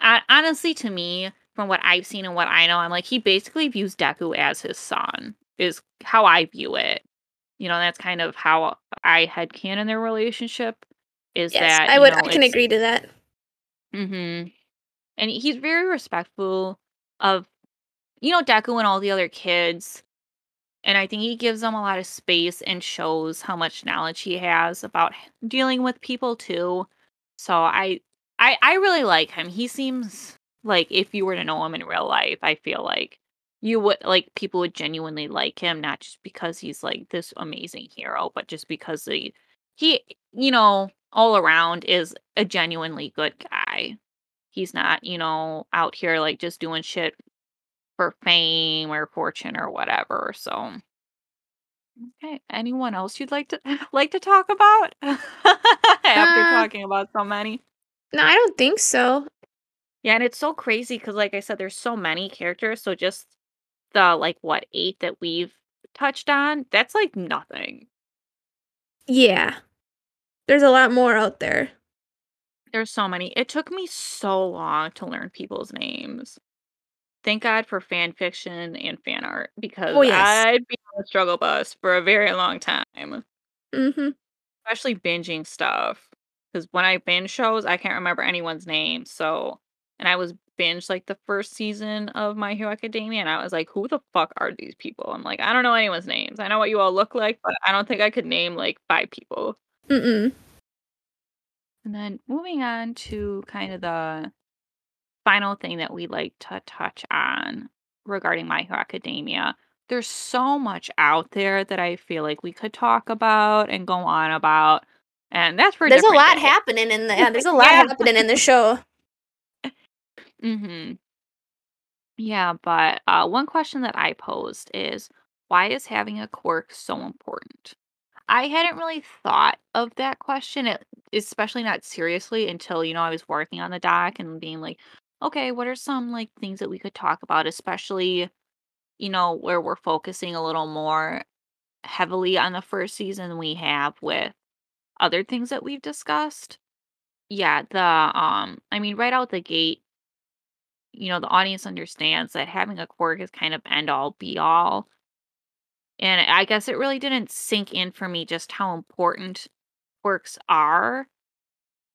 hon- honestly, to me, from what I've seen and what I know, I'm like he basically views Deku as his son. Is how I view it. You know, that's kind of how I headcanon their relationship. Is Yes, that I would. know I can agree to that. mm-hmm. and he's very respectful of you know Deku and all the other kids, and I think he gives them a lot of space and shows how much knowledge he has about dealing with people too. So I I I really like him. He seems like if you were to know him in real life, I feel like you would like people would genuinely like him, not just because he's like this amazing hero, but just because he he you know all around is a genuinely good guy. He's not, you know, out here like just doing shit for fame or fortune or whatever. So, okay, anyone else you'd like to like to talk about after Uh, talking about so many? no, I don't think so. Yeah, and it's so crazy because, like I said, there's so many characters. So just the like what eight that we've touched on, that's like nothing. Yeah, there's a lot more out there. There's so many. It took me so long to learn people's names. Thank God for fan fiction and fan art because Oh yes. I'd be on the struggle bus for a very long time. Mhm. Especially binging stuff, because when I binge shows, I can't remember anyone's name, so and I was binge, like, the 1st season of My Hero Academia, and I was like, "Who the fuck are these people?" I'm like, "I don't know anyone's names. I know what you all look like, but I don't think I could name, like, 5 people." Mm-mm. And then moving on to kind of the final thing that we'd like to touch on regarding My Hero Academia. There's so much out there that I feel like we could talk about and go on about, and that's for There's a lot day. happening in the. Yeah, there's a lot Yeah. happening in the show. Mhm. Yeah, but uh, one question that I posed is why is having a quirk so important? I hadn't really thought of that question, especially not seriously until, you know, I was working on the doc and being like, okay, what are some like things that we could talk about, especially, you know, where we're focusing a little more heavily on the first season we have with other things that we've discussed. Yeah, the um I mean right out the gate you know, the audience understands that having a quirk is kind of end all be all. And I guess it really didn't sink in for me just how important quirks are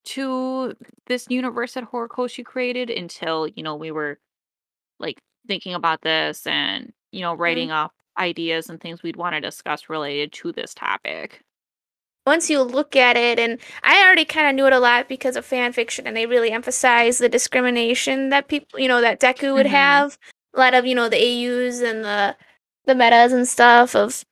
to this universe that Horikoshi created until, you know, we were like thinking about this and, you know, Mm. writing up ideas and things we'd want to discuss related to this topic. Once you look at it, and I already kind of knew it a lot because of fan fiction, and they really emphasize the discrimination that people, you know, that Deku would hmm have. A lot of you know the AUs and the the metas and stuff of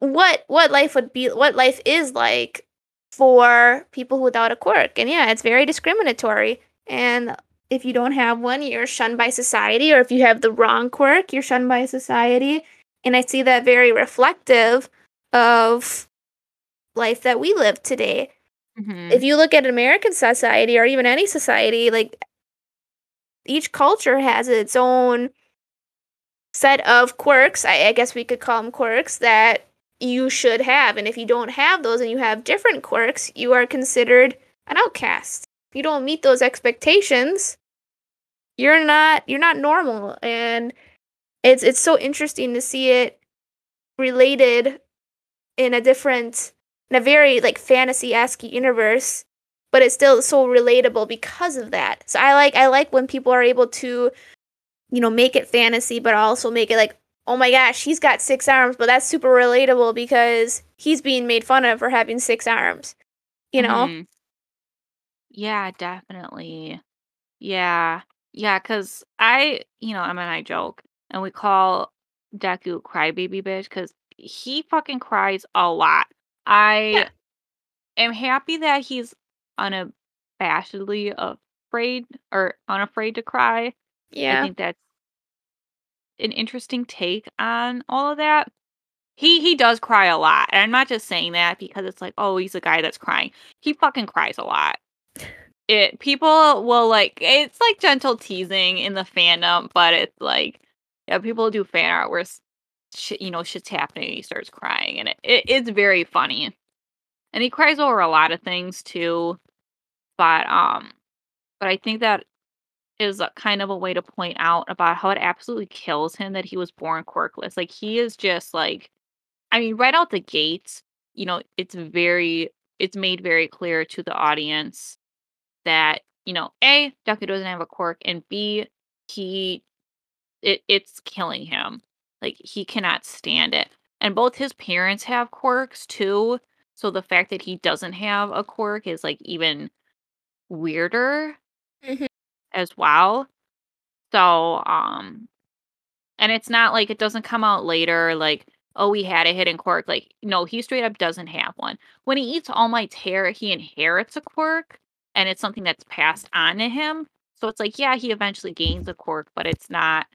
what what life would be, what life is like for people without a quirk. And yeah, it's very discriminatory. And if you don't have one, you're shunned by society, or if you have the wrong quirk, you're shunned by society. And I see that very reflective of life that we live today. hmm If you look at American society or even any society, like each culture has its own set of quirks. I, I guess we could call them quirks that you should have. And if you don't have those and you have different quirks, you are considered an outcast. If you don't meet those expectations, you're not you're not normal and it's it's so interesting to see it related in a different in a very like fantasy-esque universe but it's still so relatable because of that so i like i like when people are able to you know make it fantasy but also make it like oh my gosh he's got six arms but that's super relatable because he's being made fun of for having six arms you know Mhm. Yeah, definitely. Yeah. Yeah, because I, you know, Emma and I joke and we call Deku crybaby bitch because he fucking cries a lot. yeah I am happy that he's unabashedly afraid or unafraid to cry. Yeah. I think that's an interesting take on all of that. He he does cry a lot. And I'm not just saying that because it's like, oh, he's a guy that's crying. He fucking cries a lot. It people will like it's like gentle teasing in the fandom, but it's like yeah, people do fan art where you know, shit's happening and he starts crying and it, it it's very funny. And he cries over a lot of things too, but um but I think that is a kind of a way to point out about how it absolutely kills him that he was born quirkless. Like he is just like I mean, right out the gates, you know, it's very it's made very clear to the audience that, you know, A, Deku doesn't have a quirk, and B, he it it's killing him. Like he cannot stand it. And both his parents have quirks too. So the fact that he doesn't have a quirk is like even weirder Mhm. As well. So, um, and it's not like it doesn't come out later, like, oh, he had a hidden quirk. Like, no, he straight up doesn't have one. When he eats All Might's hair, he inherits a quirk, and it's something that's passed on to him. So it's like, yeah, he eventually gains a quirk, but it's not,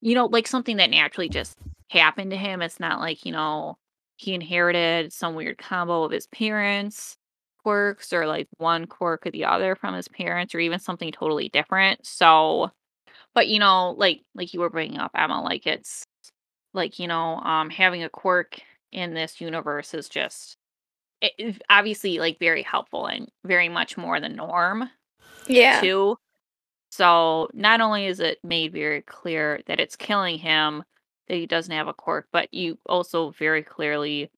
you know, like something that naturally just happened to him. It's not like, you know, he inherited some weird combo of his parents' quirks or like one quirk or the other from his parents or even something totally different. So, but, you know, like like you were bringing up, Emma, like it's like, you know, um having a quirk in this universe is just it is obviously like very helpful and very much more the norm yeah too. So not only is it made very clear that it's killing him that he doesn't have a quirk, but you also very clearly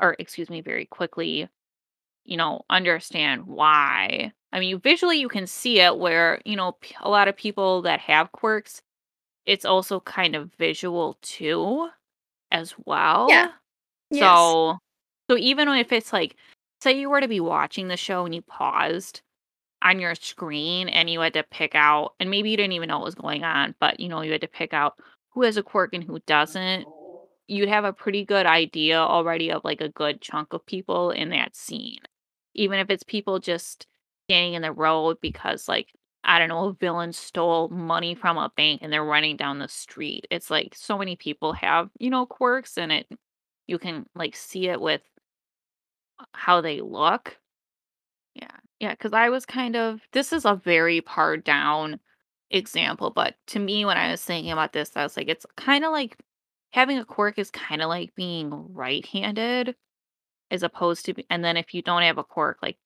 or excuse me, very quickly, you know, understand why. I mean, visually you can see it where, you know, a lot of people that have quirks it's also kind of visual too, as well. yeah yes So so even if it's like say you were to be watching the show and you paused on your screen and you had to pick out and maybe you didn't even know what was going on, but you know, you had to pick out who has a quirk and who doesn't, you'd have a pretty good idea already of like a good chunk of people in that scene. Even if it's people just standing in the road because like I don't know, a villain stole money from a bank and they're running down the street. It's like so many people have, you know, quirks and it you can like see it with how they look. Yeah. Yeah, cuz I was kind of this is a very pared down example, but to me when I was thinking about this, I was like it's kind of like having a quirk is kind of like being right-handed as opposed to and then if you don't have a quirk like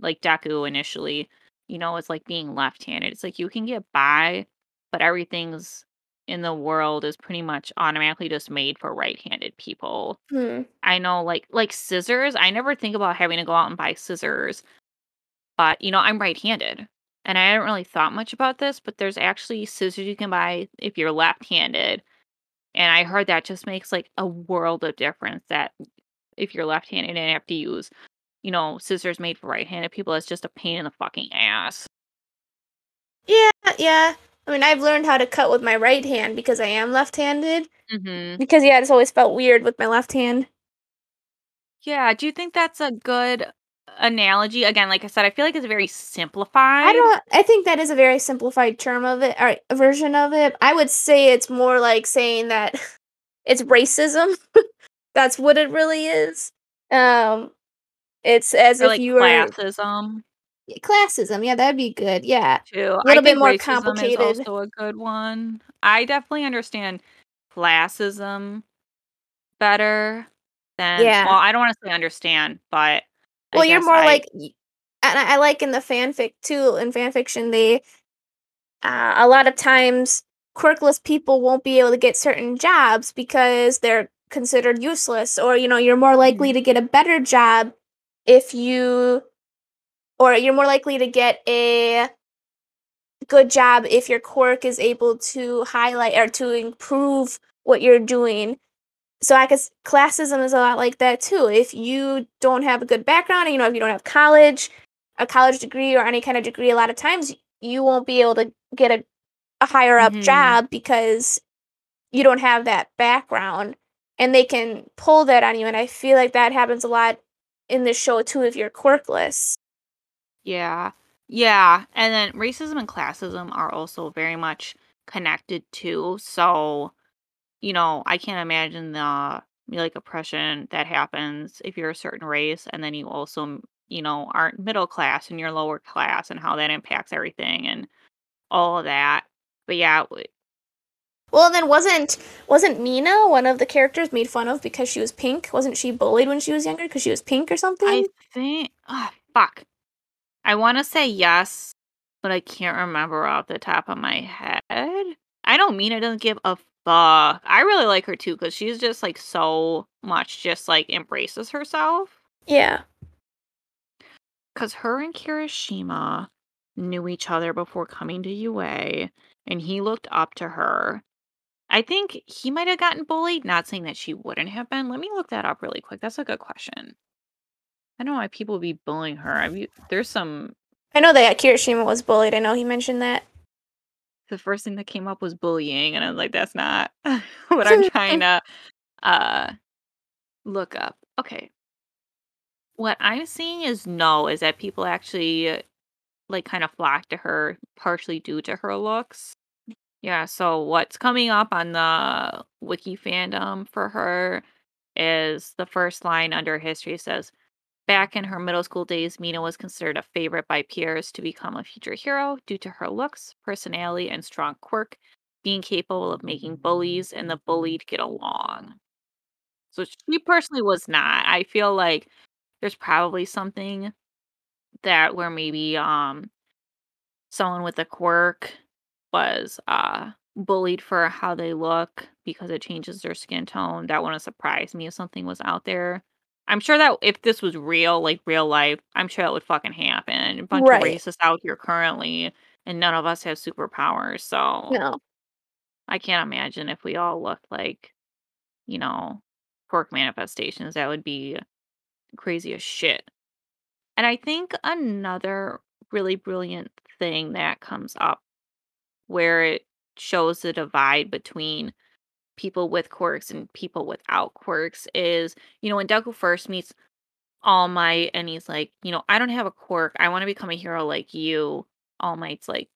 like Deku initially, you know, it's like being left-handed. It's like you can get by, but everything's in the world is pretty much automatically just made for right-handed people. Hmm. I know like like scissors, I never think about having to go out and buy scissors, but you know, I'm right-handed. And I hadn't really thought much about this, but there's actually scissors you can buy if you're left-handed. And I heard that just makes like a world of difference that if you're left-handed and have to use, you know, scissors made for right-handed people, it's just a pain in the fucking ass. yeah yeah i mean i've learned how to cut with my right hand because i am left-handed Mhm. because yeah it's always felt weird with my left hand Yeah, do you think that's a good analogy? Again, like I said, I feel like it's very simplified. I don't. I think that is a very simplified term of it, or a version of it. I would say it's more like saying that it's racism. That's what it really is. Um, it's as Or if like you were classism classism. Yeah, that'd be good. Yeah, too. a little bit more racism is complicated. also a good one. I definitely understand classism better than Yeah. well, I don't want to say understand, but I Well, you're more I like, and I I like in the fanfic too. In fanfiction, they uh, a lot of times quirkless people won't be able to get certain jobs because they're considered useless or you know you're more likely to get a better job if you or you're more likely to get a good job if your quirk is able to highlight or to improve what you're doing so I guess classism is a lot like that too. If you don't have a good background, you know, if you don't have college, a college degree or any kind of degree, a lot of times you won't be able to get a, a higher up Mhm. job because you don't have that background and they can pull that on you. And I feel like that happens a lot in this show too if you're quirkless. Yeah. Yeah, and then racism and classism are also very much connected too. So, you know, I can't imagine the like oppression that happens if you're a certain race and then you also, you know, aren't middle class and you're lower class and how that impacts everything and all of that. But yeah, Well, then wasn't wasn't Mina one of the characters made fun of because she was pink? Wasn't she bullied when she was younger because she was pink or something? I think, oh, fuck. I want to say yes, but I can't remember off the top of my head. I don't mean it doesn't give a fuck. I really like her too because she's just like so much just like embraces herself. Yeah. Because her and Kirishima knew each other before coming to UA, and he looked up to her. I think he might have gotten bullied, not saying that she wouldn't have been. Let me look that up really quick. That's a good question. I don't know why people would be bullying her. I mean, there's some I know that Kirishima was bullied. I know he mentioned that. the first thing that came up was bullying and i was like that's not what i'm trying to uh look up okay what i'm seeing is no is that people actually like kind of flock to her partially due to her looks yeah so what's coming up on the wiki fandom for her is the first line under history says Back in her middle school days, Mina was considered a favorite by peers to become a future hero due to her looks, personality, and strong quirk, being capable of making bullies and the bullied get along. So she personally was not. I feel like there's probably something that where maybe um someone with a quirk was uh bullied for how they look because it changes their skin tone. That wouldn't surprise me if something was out there. I'm sure that if this was real, like real life, I'm sure that would fucking happen. A bunch of Right. racists out here currently, and none of us have superpowers. So No. I can't imagine if we all looked like, you know, quirk manifestations. That would be crazy as shit. And I think another really brilliant thing that comes up where it shows the divide between people with quirks and people without quirks is, you know, when Deku first meets All Might and he's like, you know, I don't have a quirk. I want to become a hero like you. All Might's like,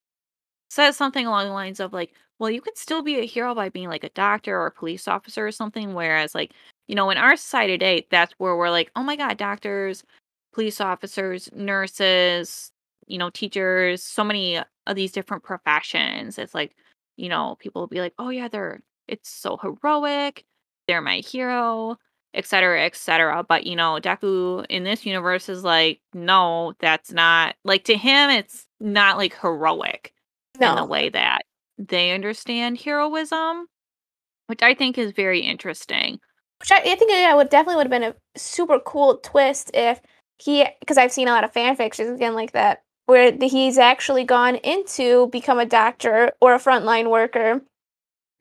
says something along the lines of like, well, you could still be a hero by being like a doctor or a police officer or something. Whereas, like, you know, in our society today, that's where we're like, oh my God, doctors, police officers, nurses, you know, teachers, so many of these different professions. It's like, you know, people will be like, oh yeah, they're, it's so heroic. They're my hero, et cetera, et cetera. But, you know, Deku in this universe is like, no, that's not, like, to him, it's not like heroic in the way that they understand heroism, which I think is very interesting. Which I, I think yeah, would definitely would have been a super cool twist if he because I've seen a lot of fan fictions again like that where he's actually gone into become a doctor or a frontline worker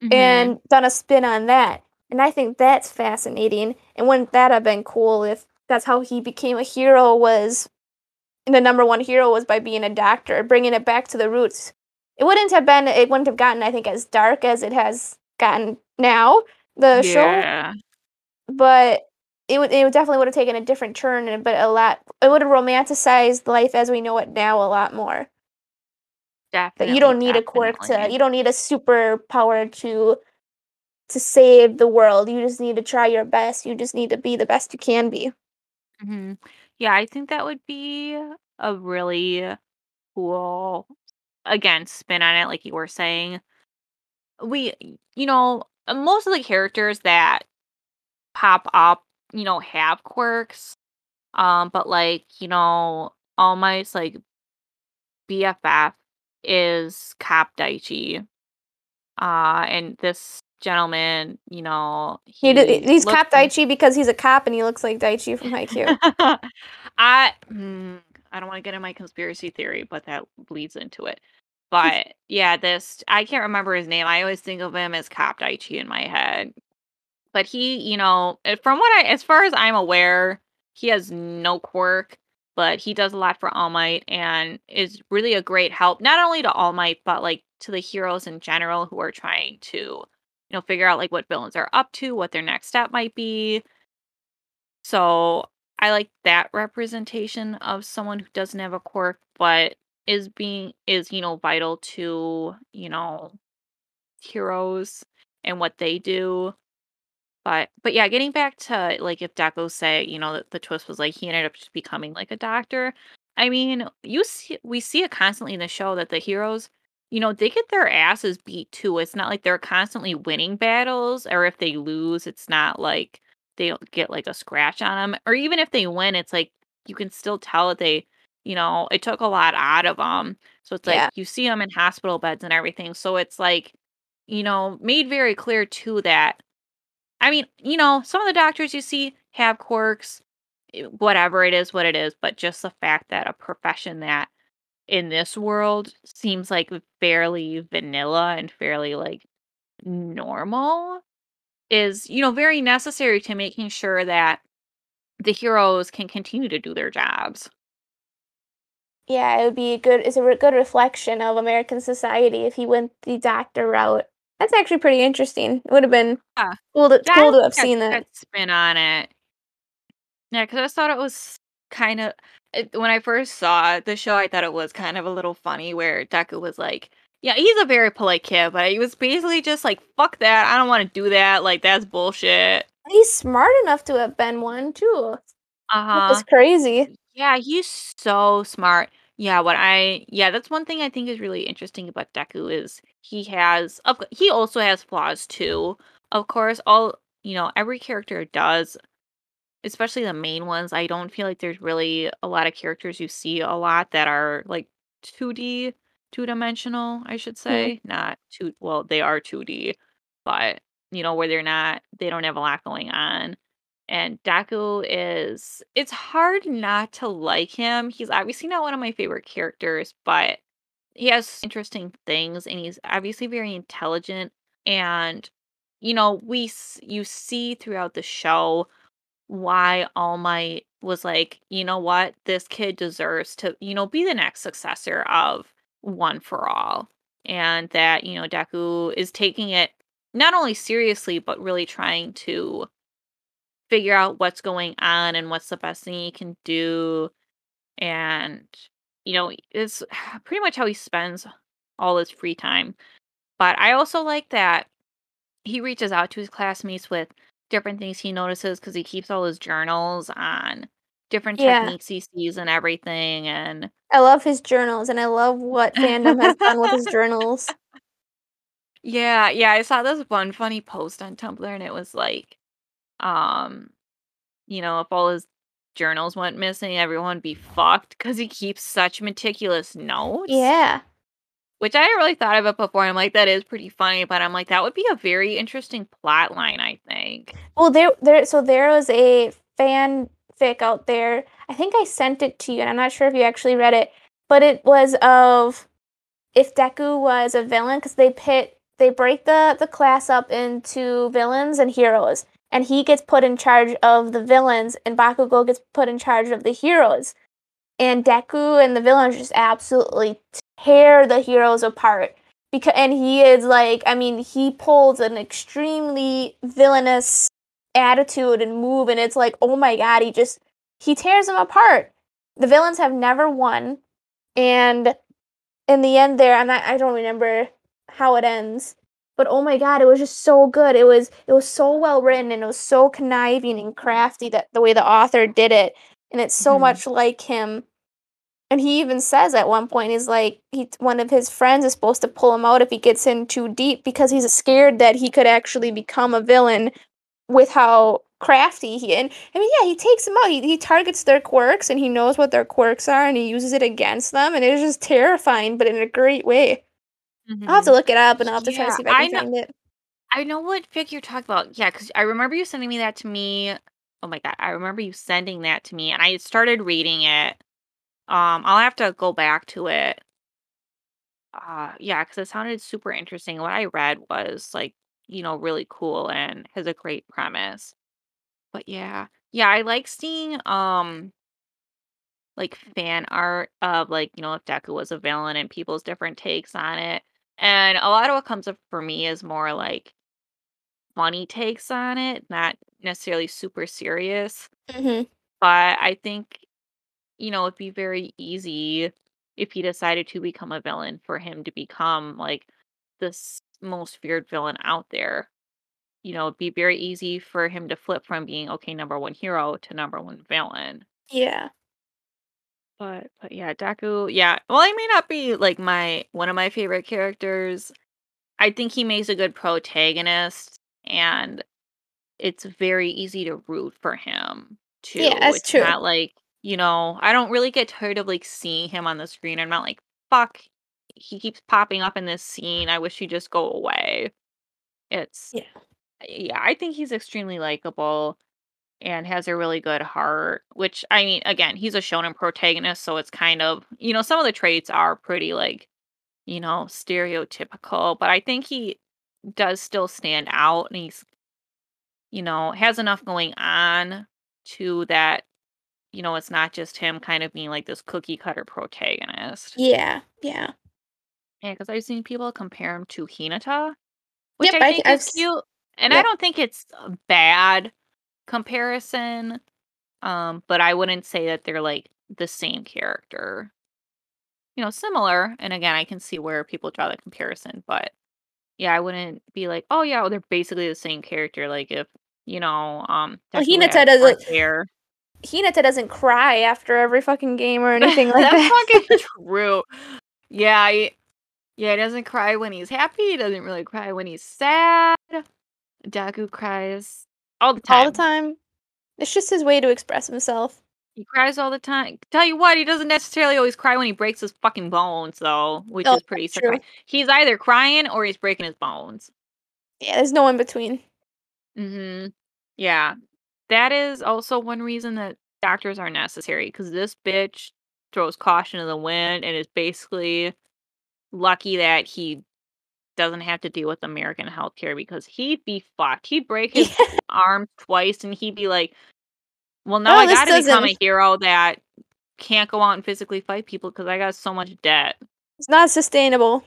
Mhm. and done a spin on that. And I think that's fascinating. And wouldn't that have been cool if that's how he became a hero was the number one hero was by being a doctor, bringing it back to the roots. It wouldn't have been it wouldn't have gotten I think as dark as it has gotten now the show yeah, but it would it would definitely would have taken a different turn and but a lot it would have romanticized life as we know it now a lot more. Definitely. you don't need a quirk to you don't need a superpower to to save the world. You just need to try your best. You just need to be the best you can be. Mhm. Yeah, I think that would be a really cool, again, spin on it, like you were saying. We, you know, most of the characters that pop up, you know, have quirks. Um, but like, you know, All Might like BFF is Cop Daichi. Uh, and this gentleman, you know, He d- he's Cop Daichi because he's a cop and he looks like Daichi from Haikyuu. I mm, I don't want to get in my conspiracy theory, but that bleeds into it. But yeah, this I can't remember his name. I always think of him as Cop Daichi in my head. But he, you know, eh, from what I as far as I'm aware, he has no quirk, but he does a lot for All Might and is really a great help, not only to All Might, but like to the heroes in general who are trying to, you know, figure out like what villains are up to, what their next step might be. So I like that representation of someone who doesn't have a quirk, but is being is, you know, vital to, you know, heroes and what they do. But but yeah, getting back to like if Deku say, you know, that the twist was like he ended up just becoming like a doctor. I mean, you see we see it constantly in the show that the heroes, you know, they get their asses beat too. It's not like they're constantly winning battles, or if they lose, it's not like they don't get like a scratch on them. Or even if they win, it's like you can still tell that they, you know, it took a lot out of them. So it's like Yeah. you see them in hospital beds and everything. So it's like, you know, made very clear too that I mean, you know, some of the doctors you see have quirks, eh, whatever it is, what it is, but just the fact that a profession that in this world seems like fairly vanilla and fairly like normal is, you know, very necessary to making sure that the heroes can continue to do their jobs. Yeah, it would be a good. It's a re- good reflection of American society if he went the doctor route. That's actually pretty interesting. It would have been Yeah. cool to, cool to have that, seen that. that spin on it. Yeah, because I thought it was kind of when I first saw the show, I thought it was kind of a little funny where Deku was like, "Yeah, he's a very polite kid, but he was basically just like, fuck that, I don't want to do that. Like that's bullshit." He's smart enough to have been one too. Uh huh. crazy. Yeah, he's so smart. Yeah, what I yeah, that's one thing I think is really interesting about Deku is he has of he also has flaws too. Of course, all you know, every character does, especially the main ones. I don't feel like there's really a lot of characters you see a lot that are like 2D, two-dimensional, I should Mhm. say. Not two well, they are 2D, but you know, where they're not they don't have a lot going on. And Deku is it's hard not to like him. He's obviously not one of my favorite characters, but he has interesting things and he's obviously very intelligent and you know, we you see throughout the show why All Might was like, you know what, this kid deserves to, you know, be the next successor of One for All. And that, you know, Deku is taking it not only seriously, but really trying to figure out what's going on and what's the best thing he can do. And, you know, it's pretty much how he spends all his free time. But I also like that he reaches out to his classmates with different things he notices because he keeps all his journals on different Yeah. techniques he sees and everything. And I love his journals and I love what fandom has done with his journals. yeah, yeah, I saw this one funny post on Tumblr and it was like, um, you know, if all his journals went missing, everyone be fucked because he keeps such meticulous notes. Yeah. Which I hadn't really thought of it before. I'm like, that is pretty funny, but I'm like, that would be a very interesting plot line, I think. Well, there, there. So there was a fanfic out there. I think I sent it to you, and I'm not sure if you actually read it. But it was of if Deku was a villain, because they pit, they break the the class up into villains and heroes, and he gets put in charge of the villains, and Bakugo gets put in charge of the heroes. And Deku and the villains just absolutely tear the heroes apart. Because and he is like i mean he pulls an extremely villainous attitude and move and it's like oh my god he just he tears them apart. The villains have never won and in the end there i'm not i don't remember how it ends but oh my god it was just so good it was it was so well written and it was so conniving and crafty that the way the author did it and it's so Mhm. much like him and he even says at one point, he's like, he one of his friends is supposed to pull him out if he gets in too deep because he's scared that he could actually become a villain with how crafty. He and I mean, yeah, he takes them out. He he targets their quirks and he knows what their quirks are and he uses it against them and it is just terrifying, but in a great way. I'll have to Mhm. look it up and I'll have to try to Yeah, see if I I can know find it. I know what fic you're talking about. Yeah, because I remember you sending me that to me. Oh my god, I remember you sending that to me, and I started reading it. Um, I'll have to go back to it. Uh, yeah, because it sounded super interesting. What I read was, like, you know, really cool and has a great premise. But yeah. Yeah, I like seeing, um like, fan art of, like, you know, if Deku was a villain and people's different takes on it. And a lot of what comes up for me is more, like funny takes on it, not necessarily super serious. Mhm. But I think, you know, it'd be very easy if he decided to become a villain for him to become, like, this most feared villain out there. You know, it'd be very easy for him to flip from being, okay, number 1 hero to number 1 villain. Yeah. But but, yeah, Deku yeah, well, he may not be, like, my one of my favorite characters. I think he makes a good protagonist, and it's very easy to root for him, too. Yeah, that's It's true. not like, you know I don't really get tired of, like, seeing him on the screen. I'm not like, "Fuck, he keeps popping up in this scene. I wish he'd just go away." It's Yeah. yeah, I think he's extremely likable and has a really good heart, which, I mean, again, he's a shonen protagonist, so it's kind of you know, some of the traits are pretty, like, you know, stereotypical, but I think he does still stand out, and he's you know, has enough going on to that, you know, it's not just him kind of being, like, this cookie cutter protagonist. Yeah, yeah. Yeah. Cause I've seen people compare him to Hinata, which Yep, I I think I've is cute, and I don't think it's uh, bad comparison, um, but I wouldn't say that they're, like, the same character. You know, similar, and again, I can see where people draw the comparison, but, yeah, I wouldn't be like, "Oh, yeah, well, they're basically the same character," like, if, you know, um, Well, Hinata doesn't hair. Hinata doesn't cry after every fucking game or anything like That's that. fucking true. Yeah, he yeah, he doesn't cry when he's happy, he doesn't really cry when he's sad. Deku cries all the time. All the time. It's just his way to express himself. He cries all the time tell you what, he doesn't necessarily always cry when he breaks his fucking bones, though, which Oh, is pretty true. he's either crying or he's breaking his bones. Yeah, there's no in between. Mm-hmm. Yeah. That is also one reason that doctors are necessary, because this bitch throws caution to the wind and is basically lucky that he doesn't have to deal with American healthcare because he'd be fucked. He'd break his Yeah. arm twice, and he'd be like, "Well, now Oh, I gotta become doesn't a hero that can't go out and physically fight people because I got so much debt." It's not sustainable.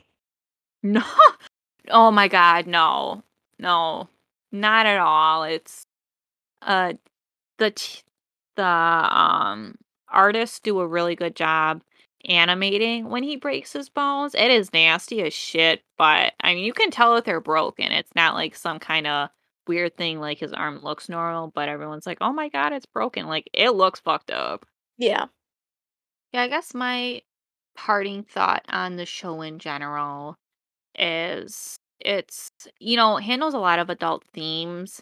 No oh my god, no. No. Not at all, it's uh, the ch the, um, artists do a really good job animating when he breaks his bones. It is nasty as shit, but, I mean, you can tell that they're broken. It's not like some kinda weird thing, like his arm looks normal, but everyone's like, "Oh my god, it's broken." Like, it looks fucked up. Yeah. Yeah, I guess my parting thought on the show in general is it's you know, handles a lot of adult themes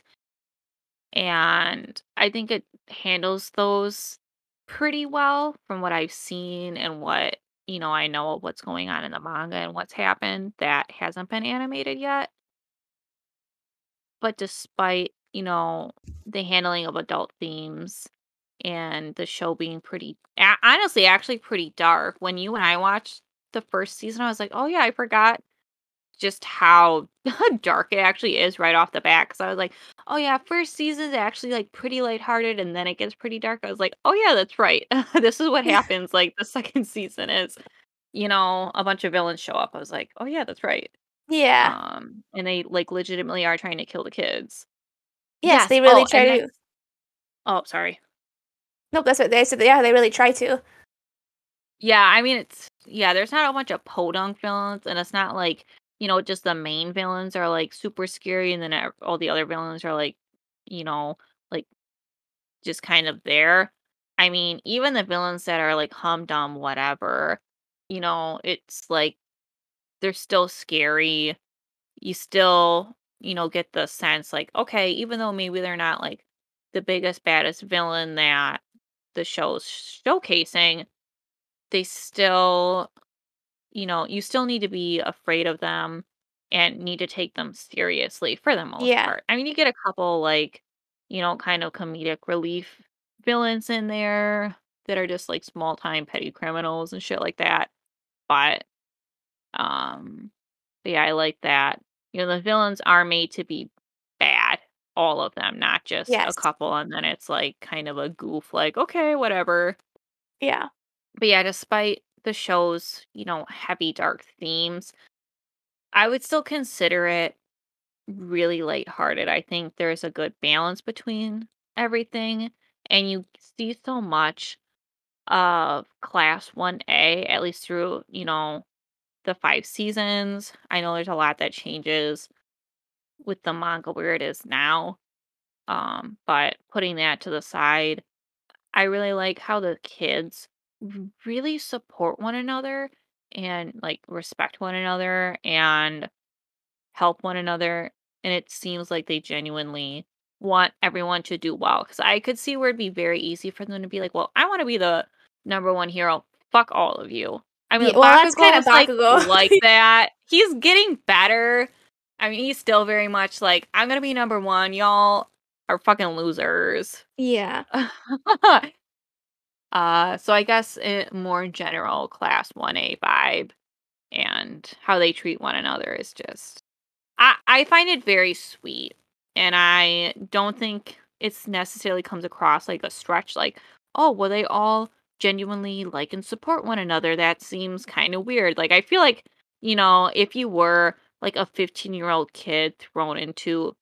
and I think it handles those pretty well from what I've seen and what, you know, I know of what's going on in the manga and what's happened that hasn't been animated yet. But despite, you know, the handling of adult themes and the show being pretty honestly, actually pretty dark, when you and I watched the 1st season, I was like, "Oh, yeah, I forgot just how dark it actually is right off the bat," 'cause I was like, "Oh, yeah, 1st season's actually, like, pretty lighthearted, and then it gets pretty dark." I was like, "Oh, yeah, that's right. This is what happens, like, the 2nd season is, you know, a bunch of villains show up." I was like, "Oh, yeah, that's right." Yeah. Um, and they, like, legitimately are trying to kill the kids. Yes, Yes, they really oh, try to. Oh, sorry. Nope, that's what they said yeah, they really try to. Yeah, I mean, it's yeah, there's not a bunch of podunk villains, and it's not like, you know, just the main villains are, like, super scary, and then all the other villains are, like, you know, like just kind of there. I mean, even the villains that are, like, humdum, whatever, you know, it's like they're still scary. You still, you know, get the sense, like, okay, even though maybe they're not, like, the biggest, baddest villain that the show's showcasing, they still, you know, you still need to be afraid of them and need to take them seriously for the most Yeah. part. I mean, you get a couple like, you know, kind of comedic relief villains in there that are just like small time petty criminals and shit like that. But um but yeah, I like that. You know, the villains are made to be bad, all of them, not just a Yes. couple and then it's like kind of a goof like, okay, whatever. Yeah. But yeah, despite the show's, you know, heavy dark themes, I would still consider it really lighthearted. I think there's a good balance between everything, and you see so much of Class 1A, at least through, you know, the five seasons. I know there's a lot that changes with the manga where it is now. Um, but putting that to the side, I really like how the kids r- really support one another and like respect one another and help one another. And it seems like they genuinely want everyone to do well. Because I could see where it'd be very easy for them to be like, well, I want to be the number one hero. Fuck all of you. I mean, Yeah, well, that's kinda like, like that. He's getting better. I mean, he's still very much like, I'm gonna be number one. Y'all are fucking losers. Yeah. uh, so I guess it, more general class 1A vibe and how they treat one another is just I I find it very sweet and I don't think it's necessarily comes across like a stretch like oh well they all genuinely like and support one another. That seems kind of weird like I feel like you know if you were like a 15 year old kid thrown into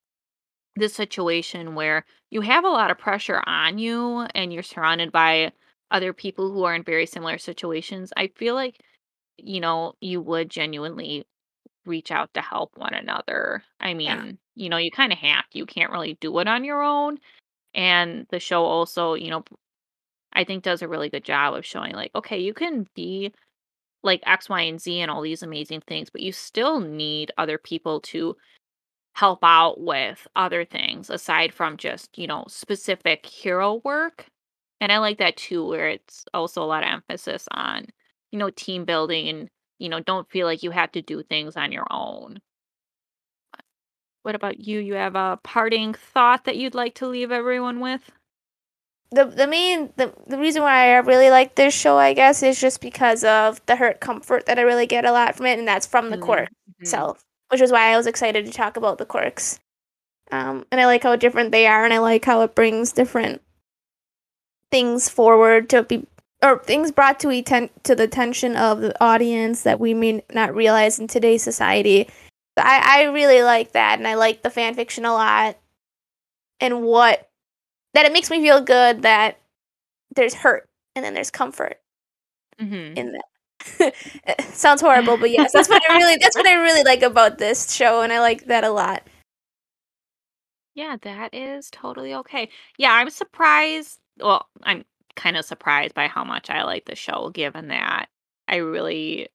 this situation where you have a lot of pressure on you and you're surrounded by other people who are in very similar situations, I feel like, you know, you would genuinely reach out to help one another. I mean, Yeah. you know, you kind of have to. You can't really do it on your own. And the show also, you know, I think does a really good job of showing like, okay, you can be like X, Y, and Z and all these amazing things, but you still need other people to help out with other things aside from just, you know, specific hero work. And I like that too, where it's also a lot of emphasis on, you know, team building and, you know, don't feel like you have to do things on your own. What about you? You have a parting thought that you'd like to leave everyone with? The the main the, the reason why I really like this show, I guess, is just because of the hurt comfort that I really get a lot from it, and that's from the Mhm, quirk mhm. itself, which is why I was excited to talk about the quirks. Um, and I like how different they are, and I like how it brings different things forward to be or things brought to atten- to the attention of the audience that we may not realize in today's society. I, I really like that, and I like the fan fiction a lot, and what that it makes me feel good that there's hurt and then there's comfort Mhm. in that. Sounds horrible, but yes, that's what I really that's what I really like about this show, and I like that a lot. Yeah, that is totally okay. Yeah, I'm surprised. Well, I'm kind of surprised by how much I like the show, given that I really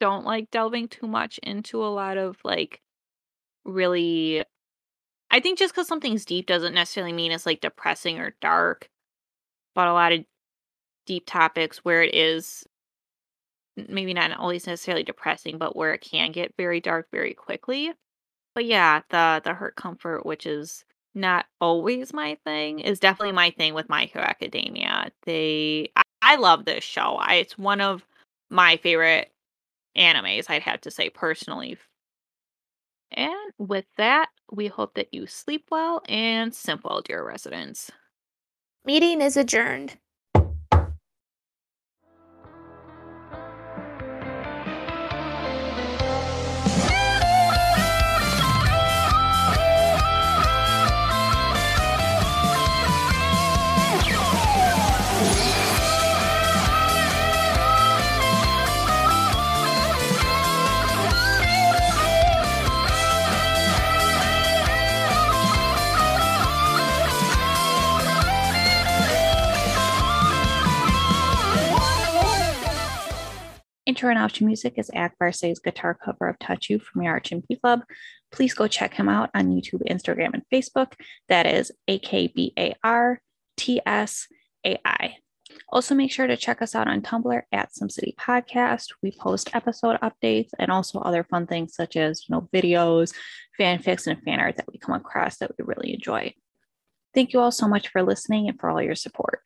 don't like delving too much into a lot of like really. I think just because something's deep doesn't necessarily mean it's like depressing or dark, but a lot of deep topics where it is maybe not always necessarily depressing, but where it can get very dark very quickly. But yeah, the the hurt comfort, which is not always my thing, is definitely my thing with My Hero Academia. They, I, I love this show. I, it's one of my favorite animes. I'd have to say personally. And with that, we hope that you sleep well and simple, dear residents. Meeting is adjourned. Intro and outro music is Akbar Tsai's guitar cover of Touch You from and p Club. please go check him out on YouTube, Instagram, and Facebook. That is A K B A R T S A I. Also, make sure to check us out on Tumblr at Some City Podcast. We post episode updates and also other fun things such as you know videos, fanfics, and fan art that we come across that we really enjoy. Thank you all so much for listening and for all your support.